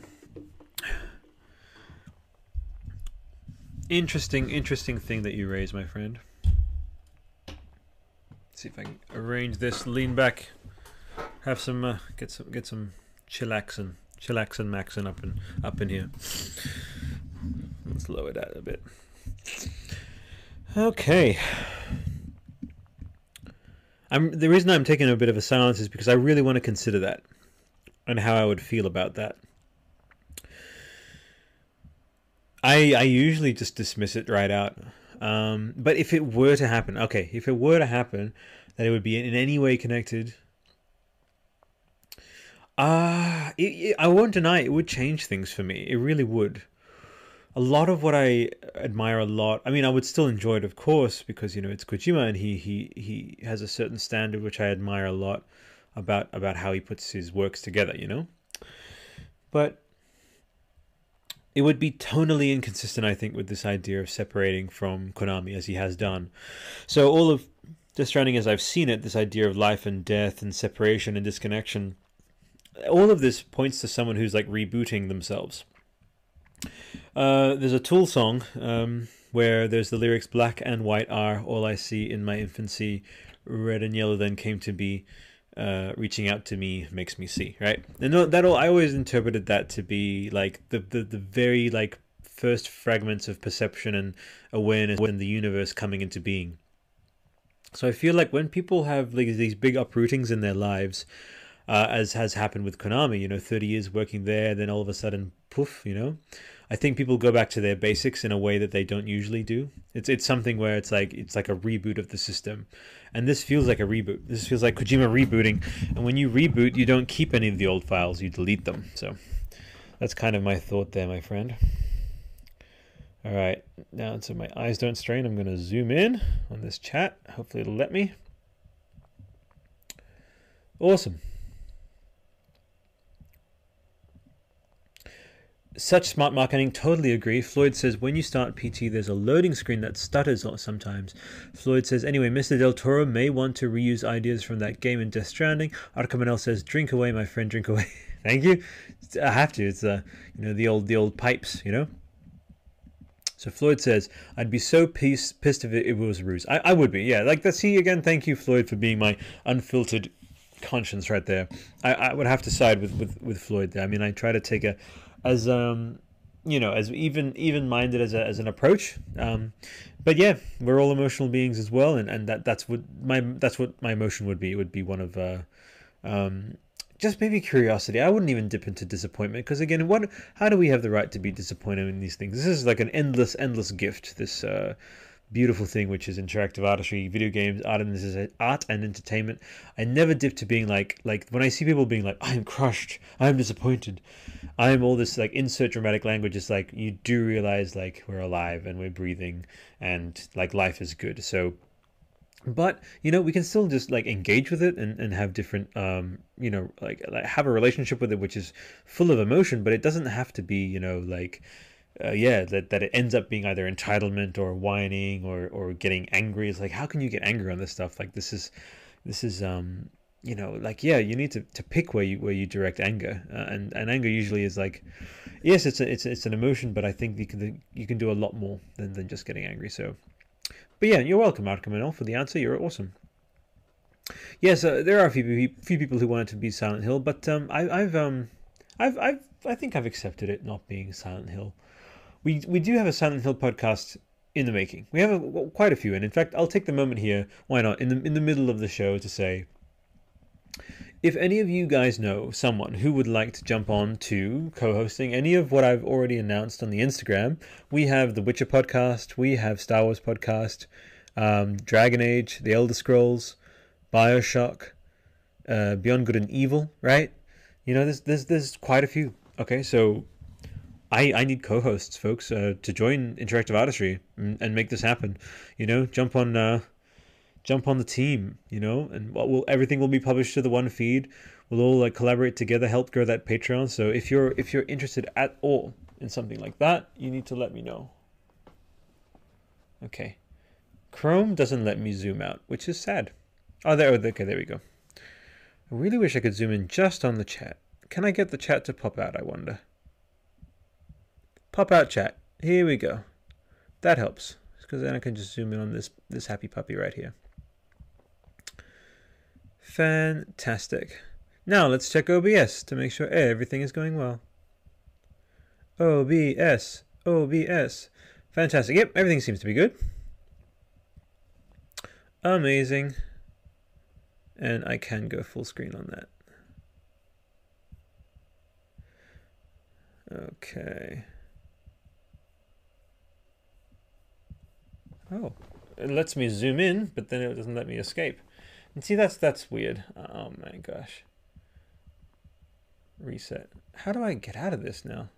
Interesting, interesting thing that you raised, my friend. Let's see if I can arrange this. Lean back. Have some. Uh, get some. Get some chillaxin, chillaxin, maxin up in up in here. Let's lower that a bit. Okay. I'm the reason I'm taking a bit of a silence is because I really want to consider that and how I would feel about that. I I usually just dismiss it right out. Um, but if it were to happen, okay, if it were to happen, that it would be in any way connected. Ah, I won't deny it would change things for me. It really would. A lot of what I admire a lot. I mean, I would still enjoy it, of course, because you know it's Kojima and he he he has a certain standard which I admire a lot. about about how he puts his works together, you know. But it would be tonally inconsistent, I think, with this idea of separating from Konami as he has done. So all of Death Stranding, as I've seen it, this idea of life and death and separation and disconnection, all of this points to someone who's like rebooting themselves. Uh, there's a Tool song um, where there's the lyrics "Black and white are all I see in my infancy, red and yellow then came to be." Uh, reaching out to me makes me see right? And that all i always interpreted that to be like the, the the very like first fragments of perception and awareness in the universe coming into being. So i feel like when people have like these big uprootings in their lives uh, as has happened with konami you know 30 years working there then all of a sudden poof you know I think people go back to their basics in a way that they don't usually do. It's it's something where it's like it's like a reboot of the system, and this feels like a reboot. This feels like Kojima rebooting, and when you reboot, you don't keep any of the old files; you delete them. So that's kind of my thought there, my friend. All right, now so my eyes don't strain, I'm going to zoom in on this chat. Hopefully, it'll let me. Awesome. Such smart marketing, totally agree. Floyd says when you start PT, there's a loading screen that stutters sometimes. Floyd says anyway, Mr. Del Toro may want to reuse ideas from that game in Death Stranding. Arkamanel says, "Drink away, my friend, drink away." Thank you. I have to. It's uh, you know the old the old pipes, you know. So Floyd says, "I'd be so pissed pissed if it, it was a ruse." I, I would be, yeah. Like that. See again. Thank you, Floyd, for being my unfiltered conscience right there. I, I would have to side with, with, with Floyd there. I mean, I try to take a as um you know as even even minded as a, as an approach. Um but yeah we're all emotional beings as well and and that that's what my that's what my emotion would be. It would be one of uh um just maybe curiosity. I wouldn't even dip into disappointment because again what how do we have the right to be disappointed in these things? This is like an endless endless gift this uh beautiful thing, which is interactive artistry, video games, art and this is art and entertainment. I never dip to being like like when I see people being like, I am crushed, I am disappointed, I am all this like insert dramatic language. It's like you do realize like we're alive and we're breathing and like life is good. So but you know we can still just like engage with it and, and have different um you know like, like have a relationship with it which is full of emotion but it doesn't have to be you know like uh, yeah, that, that it ends up being either entitlement or whining or, or getting angry. It's like, how can you get angry on this stuff? Like this is, this is, um, you know, like, yeah, you need to, to pick where you, where you direct anger. Uh, and, and anger usually is like, yes, it's a, it's, it's an emotion, but I think you can, you can do a lot more than, than just getting angry. So, but yeah, you're welcome, Mark for the answer. You're awesome. Yes, uh, there are a few, few people who wanted to be Silent Hill, but um, I, I've um, I've, I've, I think I've accepted it not being Silent Hill we we do have a Silent Hill podcast in the making. We have a, quite a few, and in fact, I'll take the moment here. Why not in the in the middle of the show to say, if any of you guys know someone who would like to jump on to co-hosting any of what I've already announced on the Instagram, we have the Witcher podcast, we have Star Wars podcast, um, Dragon Age, The Elder Scrolls, Bioshock, uh, Beyond Good and Evil. Right? You know, there's there's there's quite a few. Okay, so I, I need co-hosts, folks, uh, to join Interactive Artistry and, and, make this happen. You know, jump on, uh, jump on the team. You know, and what will everything will be published to the one feed. We'll all like collaborate together, help grow that Patreon. So if you're if you're interested at all in something like that, you need to let me know. Okay, Chrome doesn't let me zoom out, which is sad. Oh, there. Okay, there we go. I really wish I could zoom in just on the chat. Can I get the chat to pop out? I wonder. Pop out chat. Here we go. That helps because then I can just zoom in on this this happy puppy right here. Fantastic. Now let's check OBS to make sure everything is going well. OBS, OBS. Fantastic. Yep, everything seems to be good. Amazing. And I can go full screen on that. Okay. Oh, it lets me zoom in, but then it doesn't let me escape. And see, that's that's weird. Oh my gosh. Reset. How do I get out of this now?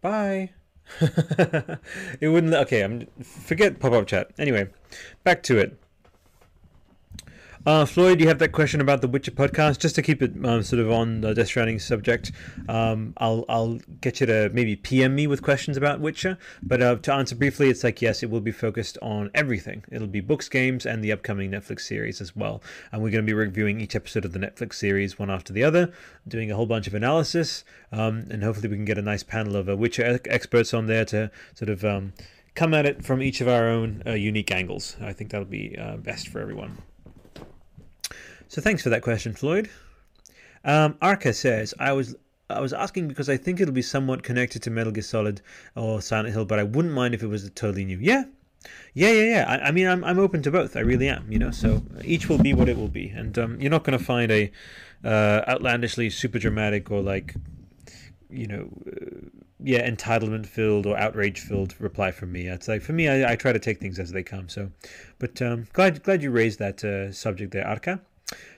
Bye. it wouldn't. Okay, I'm forget pop-up chat. Anyway, back to it. Uh, Floyd, you have that question about the Witcher podcast. Just to keep it um, sort of on the Death Stranding subject, um, I'll I'll get you to maybe PM me with questions about Witcher. But uh, to answer briefly, it's like yes, it will be focused on everything. It'll be books, games, and the upcoming Netflix series as well. And we're going to be reviewing each episode of the Netflix series one after the other, doing a whole bunch of analysis, um, and hopefully we can get a nice panel of uh, Witcher experts on there to sort of um, come at it from each of our own uh, unique angles. I think that'll be uh, best for everyone. So thanks for that question, Floyd. Um, Arca says, I was I was asking because I think it'll be somewhat connected to Metal Gear Solid or Silent Hill, but I wouldn't mind if it was totally new. Yeah, yeah, yeah, yeah. I, I, mean, I'm I'm open to both. I really am. You know, so each will be what it will be, and um, you're not going to find a uh, outlandishly super dramatic or like, you know, uh, yeah, entitlement filled or outrage filled reply from me. It's like for me, I, I, try to take things as they come. So, but um, glad glad you raised that uh, subject there, Arca.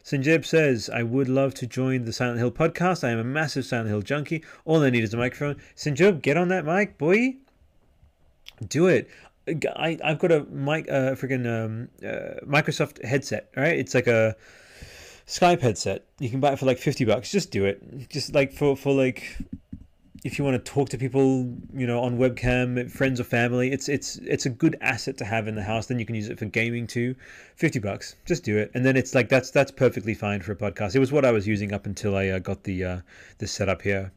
Sinjeb says, I would love to join the Silent Hill podcast. I am a massive Silent Hill junkie. All I need is a microphone. Sinjeb, get on that mic, boy. Do it. I, I've got a mic, uh, freaking um, uh, Microsoft headset, right? It's like a Skype headset. You can buy it for like 50 bucks. Just do it. Just like for, for like if you want to talk to people, you know, on webcam, friends or family, it's it's it's a good asset to have in the house. Then you can use it for gaming too. Fifty bucks, just do it, and then it's like that's that's perfectly fine for a podcast. It was what I was using up until I uh, got the uh, this setup here.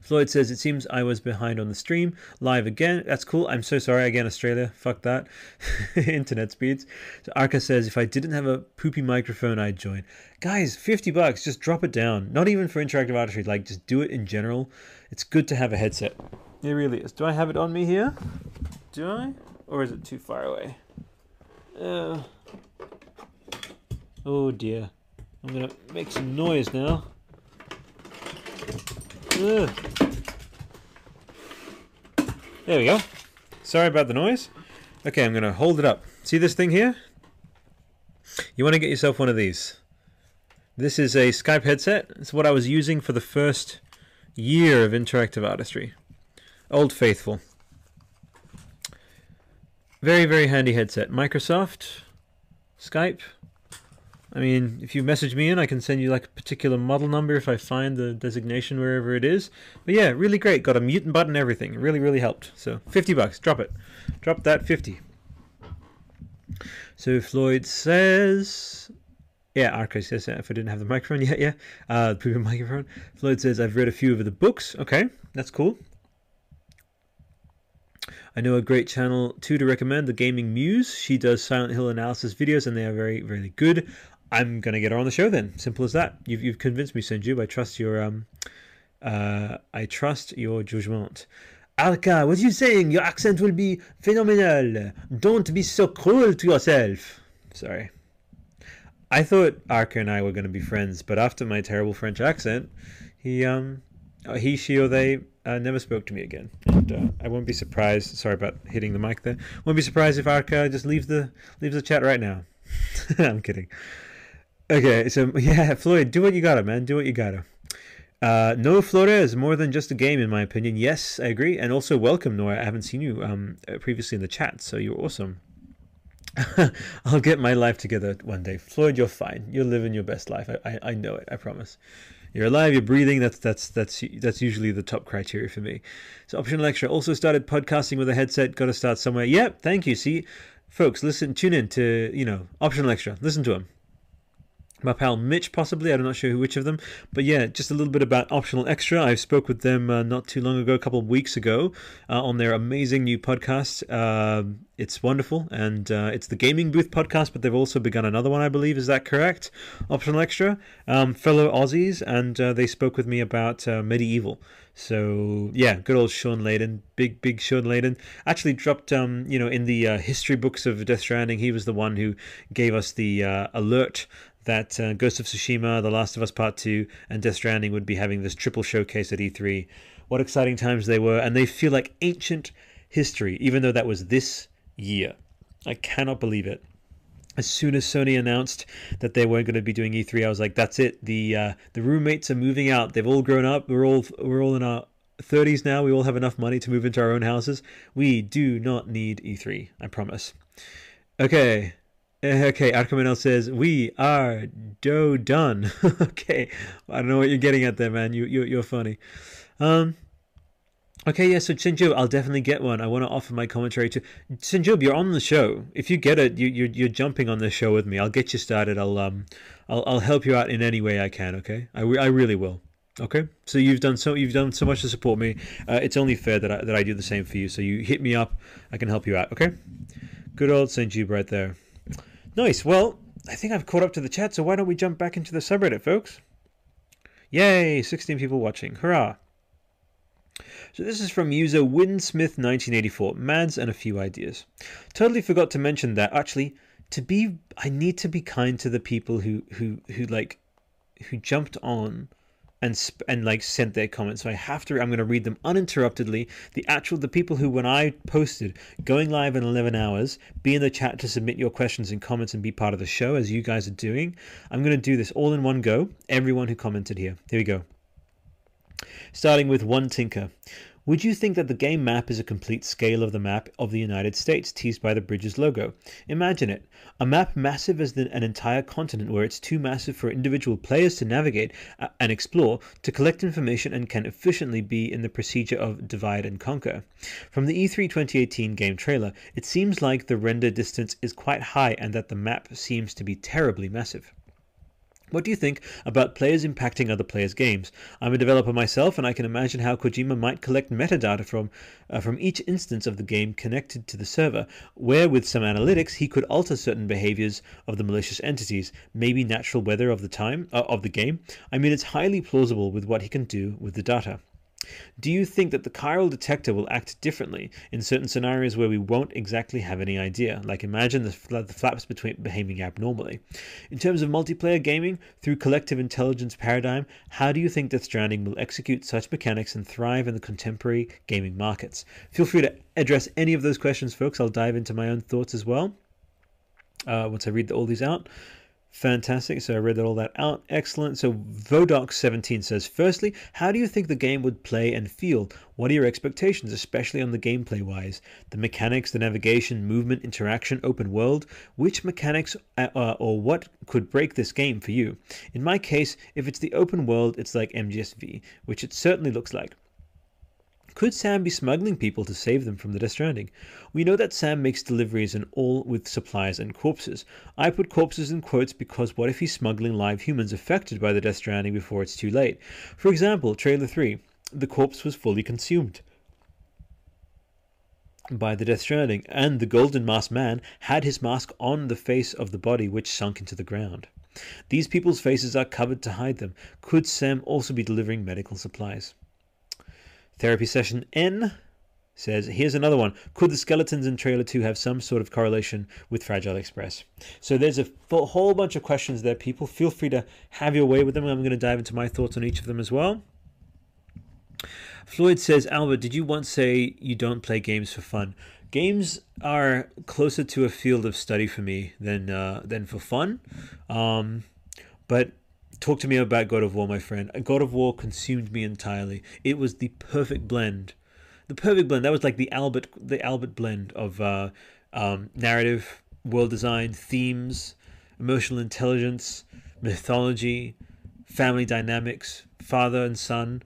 Floyd says, It seems I was behind on the stream. Live again. That's cool. I'm so sorry again, Australia. Fuck that. Internet speeds. So Arca says, If I didn't have a poopy microphone, I'd join. Guys, 50 bucks. Just drop it down. Not even for interactive artistry. Like, just do it in general. It's good to have a headset. It really is. Do I have it on me here? Do I? Or is it too far away? Uh, oh dear. I'm going to make some noise now. There we go. Sorry about the noise. Okay, I'm going to hold it up. See this thing here? You want to get yourself one of these. This is a Skype headset. It's what I was using for the first year of interactive artistry. Old Faithful. Very, very handy headset. Microsoft, Skype, I mean, if you message me in, I can send you like a particular model number if I find the designation wherever it is. But yeah, really great. Got a mutant button, everything. Really, really helped. So 50 bucks. Drop it. Drop that 50. So Floyd says, yeah, Arco says that if I didn't have the microphone yet, yeah, uh, the microphone. Floyd says I've read a few of the books. Okay, that's cool. I know a great channel too to recommend, the Gaming Muse. She does Silent Hill analysis videos, and they are very, very good. I'm gonna get her on the show then. Simple as that. You've you've convinced me, Senju. I trust your um, uh, I trust your judgment. Alka, what are you saying? Your accent will be phenomenal. Don't be so cruel to yourself. Sorry. I thought Arka and I were to be friends, but after my terrible French accent, he um, he, she, or they uh, never spoke to me again. And uh, I won't be surprised. Sorry about hitting the mic there. Won't be surprised if Arka just leaves the leaves the chat right now. I'm kidding. Okay, so yeah, Floyd, do what you gotta, man. Do what you gotta. Uh, no Flores more than just a game, in my opinion. Yes, I agree, and also welcome, Nora. I haven't seen you um, uh, previously in the chat, so you're awesome. I'll get my life together one day. Floyd, you're fine. You're living your best life. I, I, I know it. I promise. You're alive. You're breathing. That's that's that's that's usually the top criteria for me. So, optional extra. Also started podcasting with a headset. Got to start somewhere. Yep. Thank you. See, folks, listen, tune in to you know optional extra. Listen to him my pal Mitch, possibly. I'm not sure which of them. But yeah, just a little bit about Optional Extra. I spoke with them uh, not too long ago, a couple of weeks ago, uh, on their amazing new podcast. Uh, it's wonderful, and uh, it's the Gaming Booth podcast, but they've also begun another one, I believe. Is that correct? Optional Extra. Um, fellow Aussies, and uh, they spoke with me about uh, MediEvil. So yeah, good old Shawn Layden, big big Shawn Layden. Actually dropped um you know in the uh, history books of Death Stranding, he was the one who gave us the uh, alert that uh, Ghost of Tsushima, The Last of Us Part 2, and Death Stranding would be having this triple showcase at E3. What exciting times they were, and they feel like ancient history, even though that was this year. I cannot believe it. As soon as Sony announced that they weren't going to be doing E3, I was like, "That's it. The uh, the roommates are moving out. They've all grown up. We're all we're all in our 30s now. We all have enough money to move into our own houses. We do not need E3. I promise." Okay, Okay, Arkamanel says we are do done. okay, I don't know what you're getting at there, man. You you you're funny. Um. Okay, yeah. So Chinjub, I'll definitely get one. I want to offer my commentary to Chinjub. You're on the show. If you get it, you you're, you're jumping on the show with me. I'll get you started. I'll um, I'll I'll help you out in any way I can. Okay, I, I really will. Okay, so you've done so you've done so much to support me. Uh, it's only fair that I, that I do the same for you. So you hit me up. I can help you out. Okay. Good old Saint Jiub right there. Nice. Well, I think I've caught up to the chat, so why don't we jump back into the subreddit, folks? Yay! 16 people watching. Hurrah! So this is from user Winsmith1984. Mads and a few ideas. Totally forgot to mention that actually to be I need to be kind to the people who who who like who jumped on and sp- and like sent their comments. So I have to. I'm going to read them uninterruptedly. The actual the people who when I posted going live in 11 hours, be in the chat to submit your questions and comments and be part of the show as you guys are doing. I'm going to do this all in one go. Everyone who commented here. Here we go. Starting with one tinker. Would you think that the game map is a complete scale of the map of the United States teased by the Bridges logo? Imagine it. A map massive as the, an entire continent where it's too massive for individual players to navigate uh, and explore, to collect information and can efficiently be in the procedure of divide and conquer. From the E3 2018 game trailer, it seems like the render distance is quite high and that the map seems to be terribly massive. What do you think about players impacting other players' games? I'm a developer myself, and I can imagine how Kojima might collect metadata from uh, from each instance of the game connected to the server, where with some analytics he could alter certain behaviors of the malicious entities, maybe natural weather of the time uh, of the game. I mean, it's highly plausible with what he can do with the data. Do you think that the chiral detector will act differently in certain scenarios where we won't exactly have any idea? Like imagine the, fl- the flaps between behaving abnormally. In terms of multiplayer gaming, through collective intelligence paradigm, how do you think Death Stranding will execute such mechanics and thrive in the contemporary gaming markets? Feel free to address any of those questions, folks. I'll dive into my own thoughts as well uh, once I read all these out. Fantastic. So I read all that out. Excellent. So Vodox17 says, firstly, how do you think the game would play and feel? What are your expectations, especially on the gameplay wise? The mechanics, the navigation, movement, interaction, open world? Which mechanics uh, uh, or what could break this game for you? In my case, if it's the open world, it's like MGSV, which it certainly looks like. Could Sam be smuggling people to save them from the Death Stranding? We know that Sam makes deliveries and all with supplies and corpses. I put corpses in quotes because what if he's smuggling live humans affected by the Death Stranding before it's too late? For example, trailer 3, the corpse was fully consumed by the Death Stranding, and the Golden Masked Man had his mask on the face of the body which sunk into the ground. These people's faces are covered to hide them. Could Sam also be delivering medical supplies? Therapy session N says, here's another one. Could the skeletons in trailer 2 have some sort of correlation with Fragile Express? So there's a whole bunch of questions there, people. Feel free to have your way with them. I'm going to dive into my thoughts on each of them as well. Floyd says, Albert, did you once say you don't play games for fun? Games are closer to a field of study for me than uh, than for fun. Um, but talk to me about God of War, my friend. God of War consumed me entirely. It was the perfect blend, the perfect blend. That was like the Albert, the Albert blend of uh, um, narrative, world design, themes, emotional intelligence, mythology, family dynamics, father and son.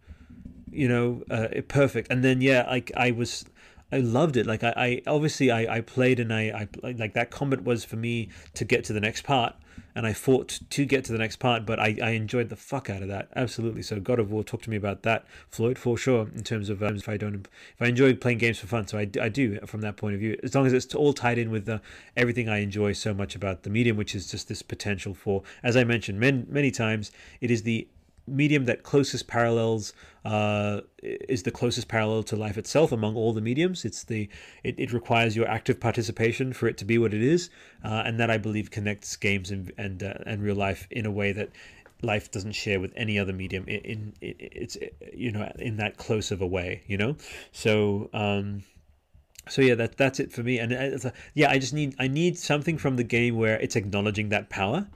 You know, uh, perfect. And then yeah, like I was. I loved it. Like I, I obviously I, I played and I, I like that combat was for me to get to the next part and I fought to get to the next part, but I, I enjoyed the fuck out of that. Absolutely. So God of War, talk to me about that, Floyd, for sure. In terms of um, if I don't, if I enjoy playing games for fun, so I, I do from that point of view. As long as it's all tied in with the, everything I enjoy so much about the medium, which is just this potential for, as I mentioned many many times, it is the medium that closest parallels uh, is the closest parallel to life itself among all the mediums. It's the it, it requires your active participation for it to be what it is, uh, and that I believe connects games and and uh, and real life in a way that life doesn't share with any other medium. In, in it's you know in that close of a way, you know. So. Um, so yeah, that that's it for me. And a, yeah, I just need I need something from the game where it's acknowledging that power,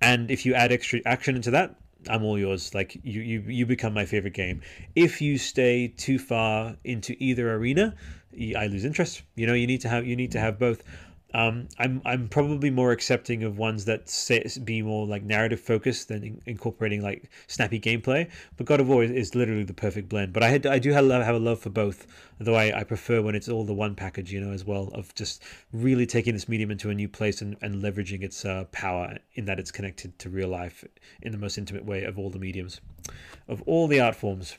and if you add extra action into that, I'm all yours. Like you, you, you become my favorite game. If you stay too far into either arena, I lose interest. You know, you need to have you need to have both. Um, I'm I'm probably more accepting of ones that say, be more like narrative focused than in, incorporating like snappy gameplay. But God of War is, is literally the perfect blend. But I had, I do have, have a love for both, though I, I prefer when it's all the one package, you know, as well of just really taking this medium into a new place and, and leveraging its uh, power in that it's connected to real life in the most intimate way of all the mediums, of all the art forms.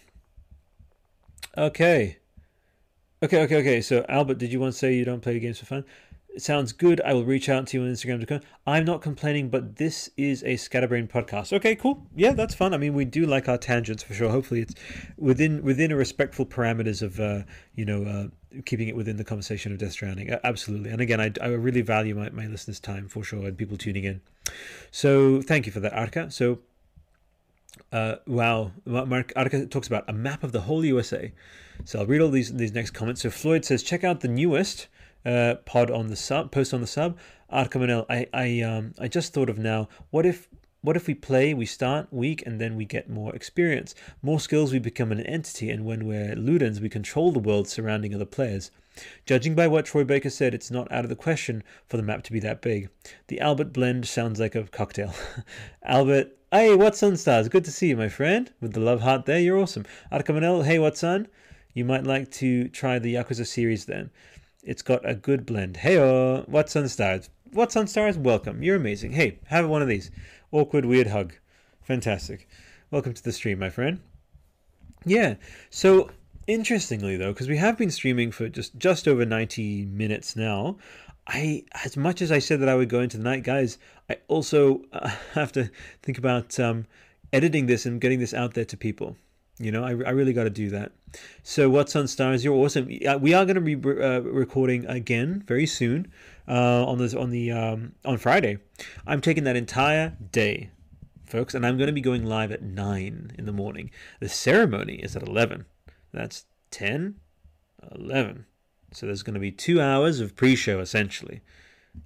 Okay. Okay, okay, okay. So Albert, did you want to say you don't play games for fun? It sounds good. I will reach out to you on Instagram. I'm not complaining, but this is a Scatterbrain podcast. Okay, cool. Yeah, that's fun. I mean, we do like our tangents for sure. Hopefully, it's within within a respectful parameters of uh, you know uh, keeping it within the conversation of Death Stranding. Absolutely. And again, I, I really value my, my listeners' time for sure and people tuning in. So thank you for that, Arca. So uh, wow, Mark Arca talks about a map of the whole USA. So I'll read all these these next comments. So Floyd says, check out the newest uh, pod on the sub, post on the sub. Arkamanel, I I um I just thought of now. What if what if we play, we start weak, and then we get more experience, more skills, we become an entity, and when we're Ludens, we control the world surrounding other players. Judging by what Troy Baker said, it's not out of the question for the map to be that big. The Albert blend sounds like a cocktail. Albert, hey, what's on, stars? Good to see you, my friend. With the love heart there, you're awesome. Arkamanel, hey, what's on? You might like to try the Yakuza series then. It's got a good blend. Hey, what's on stars? What's on stars? Welcome. You're amazing. Hey, have one of these. Awkward, weird hug. Fantastic. Welcome to the stream, my friend. Yeah. So interestingly, though, because we have been streaming for just just over ninety minutes now, I as much as I said that I would go into the night, guys, I also uh, have to think about um, editing this and getting this out there to people. You know, I, I really got to do that. So, what's on stars? You're awesome. We are going to be uh, recording again very soon uh, on the on the um, on Friday. I'm taking that entire day, folks, and I'm going to be going live at nine in the morning. The ceremony is at eleven. That's 10, 11. So there's going to be two hours of pre-show essentially.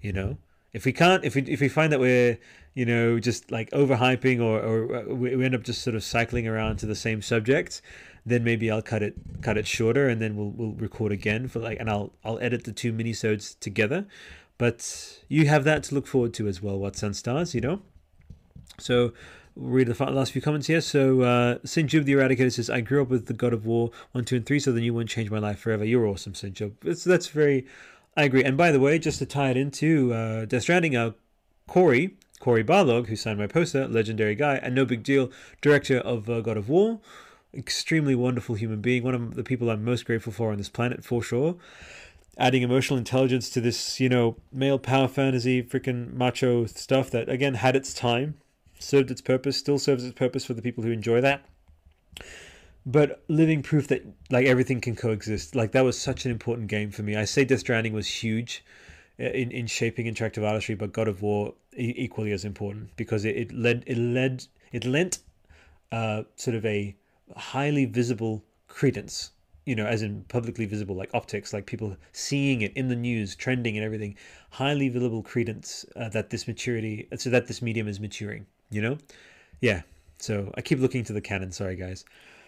You know, if we can't, if we if we find that we're you know, just like overhyping or, or uh, we end up just sort of cycling around to the same subject, then maybe I'll cut it cut it shorter and then we'll we'll record again for like and I'll I'll edit the two minisodes together. But you have that to look forward to as well, What's on Stars, you know? So read the last few comments here. So uh, St. Jiub the Eradicator says, I grew up with the God of War 1, 2, and 3, so the new one changed my life forever. You're awesome, St. Jiub. That's, that's very, I agree. And by the way, just to tie it into uh, Death Stranding, uh, Cory Cory Barlog, who signed my poster, legendary guy, and no big deal, director of uh, God of War, extremely wonderful human being, one of the people I'm most grateful for on this planet for sure. Adding emotional intelligence to this, you know, male power fantasy, freaking macho stuff that again had its time, served its purpose, still serves its purpose for the people who enjoy that. But living proof that like everything can coexist, like that was such an important game for me. I say Death Stranding was huge in, in shaping interactive artistry, but God of War equally as important because it, it led it led it lent uh, sort of a highly visible credence you know as in publicly visible like optics like people seeing it in the news trending and everything highly visible credence uh, that this maturity so that this medium is maturing you know? Yeah. So i keep looking to the canon. Sorry guys.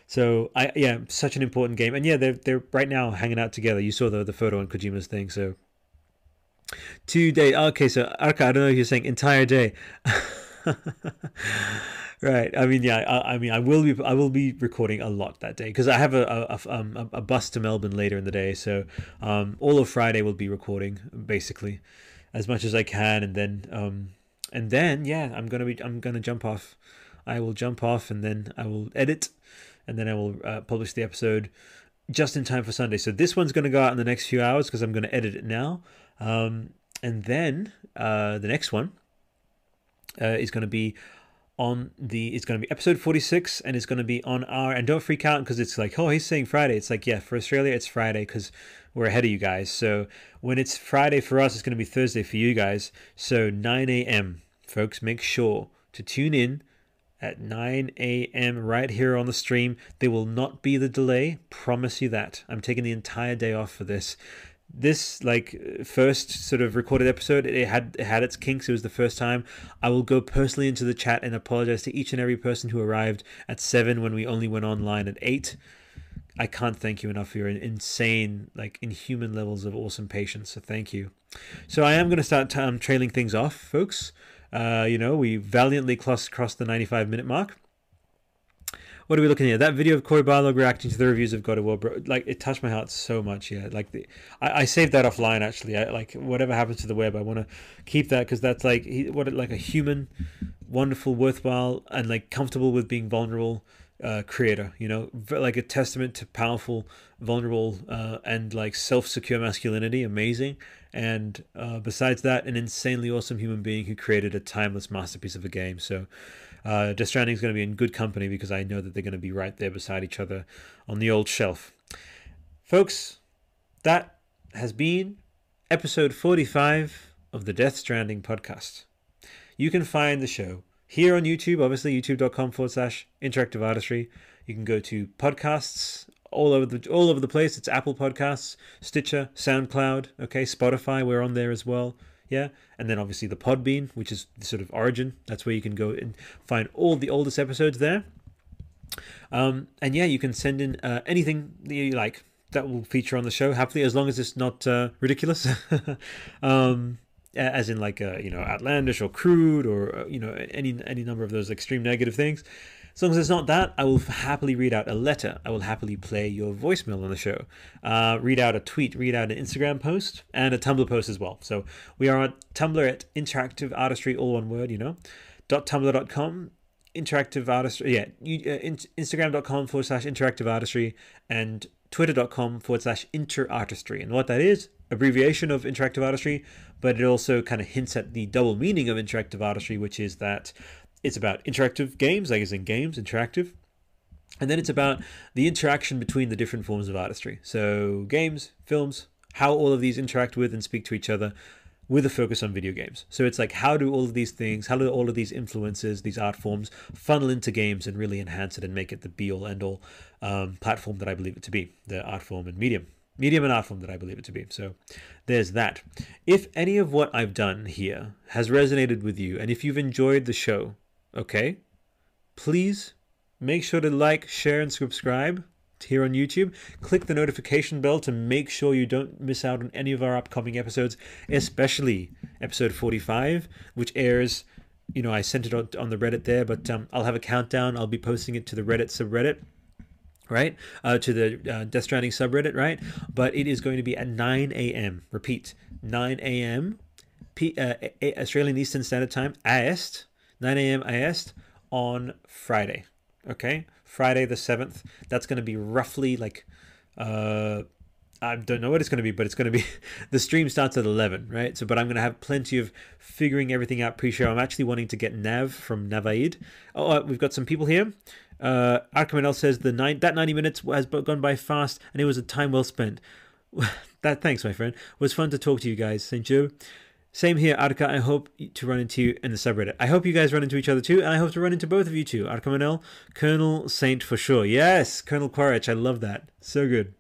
So i yeah such an important game. And yeah they're they're right now hanging out together. You saw the the photo on kojima's thing. So Two days. Okay, so Arca, I don't know if you're saying entire day. right. I mean, yeah. I, I, mean, I will be. I will be recording a lot that day because I have a a, a, um, a, bus to Melbourne later in the day. So um, all of Friday will be recording basically as much as I can, and then um, and then yeah, I'm gonna be. I'm gonna jump off. I will jump off, and then I will edit, and then I will uh, publish the episode just in time for Sunday. So this one's to go out in the next few hours because I'm to edit it now. Um, and then uh, the next one uh, is going to be on the it's going to be episode 46 and it's going to be on our and don't freak out because it's like oh he's saying friday it's like yeah for australia it's friday because we're ahead of you guys so when it's friday for us it's going to be thursday for you guys so 9 a.m folks make sure to tune in at 9 a.m. right here on the stream. There will not be the delay. Promise you that. I'm taking the entire day off for this this like first sort of recorded episode it had it had its kinks it was the first time i will go personally into the chat and apologize to each and every person who arrived at 7 when we only went online at 8 I can't thank you enough for your insane, like inhuman levels of awesome patience. So thank you. So I am going to start um, trailing things off, folks. Uh, you know, we valiantly crossed, crossed the 95 minute mark. What are we looking at? That video of Cory Barlog reacting to the reviews of God of War, bro, like it touched my heart so much. Yeah, like the, I, I saved that offline actually. I like whatever happens to the web, I want to keep that because that's like he, what like a human, wonderful, worthwhile, and like comfortable with being vulnerable uh, creator. You know, like a testament to powerful, vulnerable, uh, and like self-secure masculinity. Amazing. And uh, besides that, an insanely awesome human being who created a timeless masterpiece of a game. So uh, Death Stranding is going to be in good company because I know that they're going to be right there beside each other on the old shelf. Folks, that has been episode 45 of the Death Stranding podcast. You can find the show here on YouTube, obviously, youtube.com forward slash interactive artistry. You can go to podcasts all over the all over the place. It's Apple Podcasts, Stitcher, SoundCloud, okay, Spotify, we're on there as well yeah and then obviously the podbean which is the sort of origin. That's where you can go and find all the oldest episodes there. Um, and yeah you can send in uh, anything that you like that will feature on the show happily as long as it's not uh, ridiculous. Um, as in like you know outlandish or crude or uh, you know any any number of those extreme negative things as long as it's not that, I will happily read out a letter. I will happily play your voicemail on the show. Uh, read out a tweet, read out an Instagram post, and a Tumblr post as well. So we are on Tumblr at interactive artistry, all one word, you know, tumblr.com interactive artistry yeah uh, in, instagram.com forward slash interactive artistry and twitter.com forward slash interartistry and what that is abbreviation of interactive artistry but it also kind of hints at the double meaning of interactive artistry which is that it's about interactive games, like as in games, interactive. And then it's about the interaction between the different forms of artistry. So, games, films, how all of these interact with and speak to each other with a focus on video games. So, it's like how do all of these things, how do all of these influences, these art forms funnel into games and really enhance it and make it the be all end all um, platform that I believe it to be, the art form and medium medium and art form that I believe it to be. So there's that. If any of what I've done here has resonated with you, and if you've enjoyed the show, okay, please make sure to like, share, and subscribe here on YouTube. Click the notification bell to make sure you don't miss out on any of our upcoming episodes, especially episode 45, which airs. You know, I sent it on, the Reddit there, but um, I'll have a countdown. I'll be posting it to the Reddit subreddit right? Uh, to the uh, Death Stranding subreddit, right? But it is going to be at 9 a.m. Repeat, 9 a.m. P- uh, Australian Eastern Standard Time, AST, 9 a.m. IST on Friday. Okay, Friday the 7th. That's going to be roughly like, uh, I don't know what it's going to be, but it's going to be the stream starts at 11, right? So, but I'm going to have plenty of figuring everything out pre show. I'm actually wanting to get Nav from Navaid. Oh, uh, we've got some people here. Uh, Arkamanel says the nine, that 90 minutes has gone by fast and it was a time well spent. that Thanks, my friend. It was fun to talk to you guys. St. Joe. Same here, Arka. I hope to run into you in the subreddit. I hope you guys run into each other too, and I hope to run into both of you too. Arkamanel, Colonel Saint for sure. Yes, Colonel Quaritch. I love that. So good.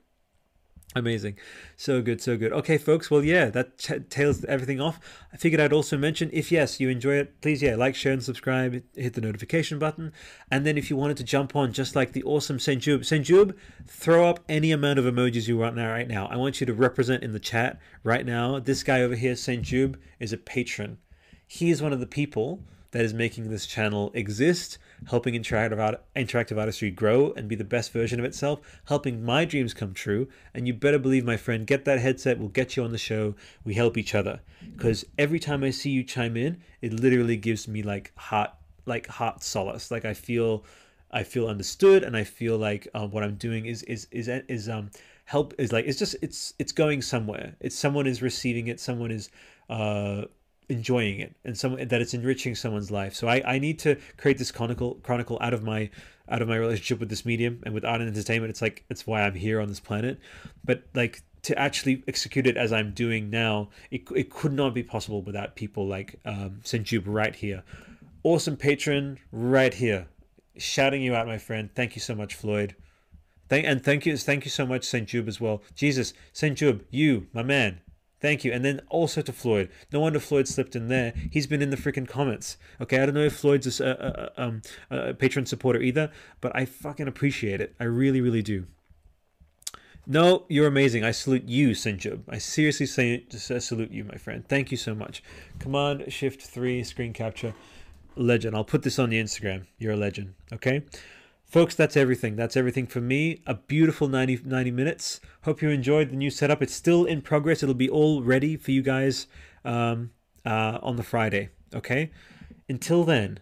Amazing. So good, so good. Okay, folks. Well, yeah, that t- tails everything off. I figured I'd also mention if, yes, you enjoy it, please, yeah, like, share, and subscribe. Hit the notification button. And then if you wanted to jump on, just like the awesome Senjub, Senjub, throw up any amount of emojis you want now, right now. I want you to represent in the chat right now. This guy over here, Saint Senjub, is a patron. He is one of the people that is making this channel exist helping interactive, interactive artistry grow and be the best version of itself, helping my dreams come true. And you better believe, my friend, get that headset. We'll get you on the show. We help each other. Because every time I see you chime in, it literally gives me like heart, like heart solace. Like I feel, I feel understood, and I feel like um, what I'm doing is is is is um help is like it's just it's it's going somewhere. It's someone is receiving it. Someone is uh enjoying it and some that it's enriching someone's life. So I, I need to create this chronicle chronicle out of my out of my relationship with this medium and with art and entertainment. It's like it's why i'm here on this planet. But like to actually execute it as i'm doing now it, it could not be possible without people like um Senjub right here. Awesome patron right here shouting you out my friend. Thank you so much floyd. Thank and thank you thank you so much Senjub as well. Jesus Senjub you my man Thank you. And then also to Floyd. No wonder Floyd slipped in there. He's been in the freaking comments. Okay, I don't know if Floyd's a, a, a, a patron supporter either, but I fucking appreciate it. I really, really do. No, you're amazing. I salute you, Sinjub. I seriously say, uh, salute you, my friend. Thank you so much. Command Shift 3, screen capture. Legend. I'll put this on the Instagram. You're a legend. Okay? Folks, that's everything. That's everything for me. A beautiful 90, 90 minutes. Hope you enjoyed the new setup. It's still in progress. It'll be all ready for you guys um, uh, on the Friday. Okay? Until then,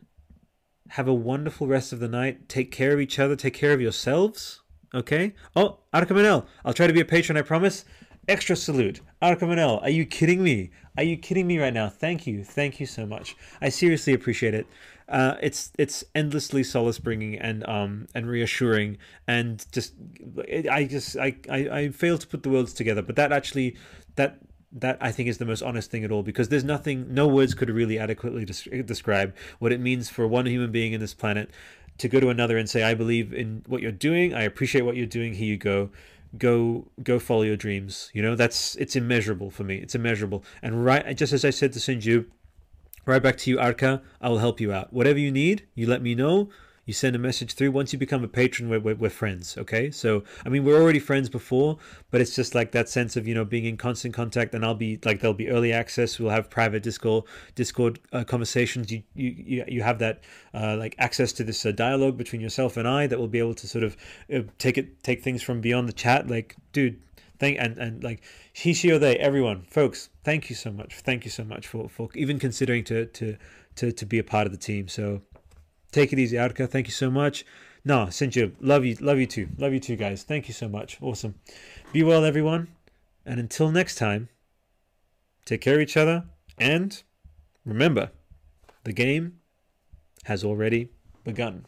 have a wonderful rest of the night. Take care of each other. Take care of yourselves. Okay? Oh, Arkamanel. I'll try to be a patron, I promise. Extra salute. Arkamanel, are you kidding me? Are you kidding me right now? Thank you. Thank you so much. I seriously appreciate it. Uh, it's it's endlessly solace bringing and um and reassuring and just I just I, I I fail to put the words together but that actually that that I think is the most honest thing at all because there's nothing, no words could really adequately des- describe what it means for one human being in this planet to go to another and say, I believe in what you're doing. I appreciate what you're doing. Here you go. Go, go follow your dreams. You know, that's, it's immeasurable for me. It's immeasurable. And right, just as I said to Sinju, right back to you, Arka, I will help you out. Whatever you need, you let me know you send a message through. Once you become a patron, we're, we're, we're, friends. Okay. So, I mean, we're already friends before, but it's just like that sense of, you know, being in constant contact and I'll be like, there'll be early access. We'll have private Discord, Discord uh, conversations. You, you, you have that, uh, like access to this uh, dialogue between yourself and I that will be able to sort of uh, take it, take things from beyond the chat. Like, dude, thank, and, and like he, she, or they, everyone, folks, thank you so much. Thank you so much for, for even considering to, to, to, to be a part of the team. So Take it easy, Arka. Thank you so much. No, Saint Jiub, love you, love you too. Love you too, guys. Thank you so much. Awesome. Be well, everyone. And until next time, take care of each other. And remember, the game has already begun.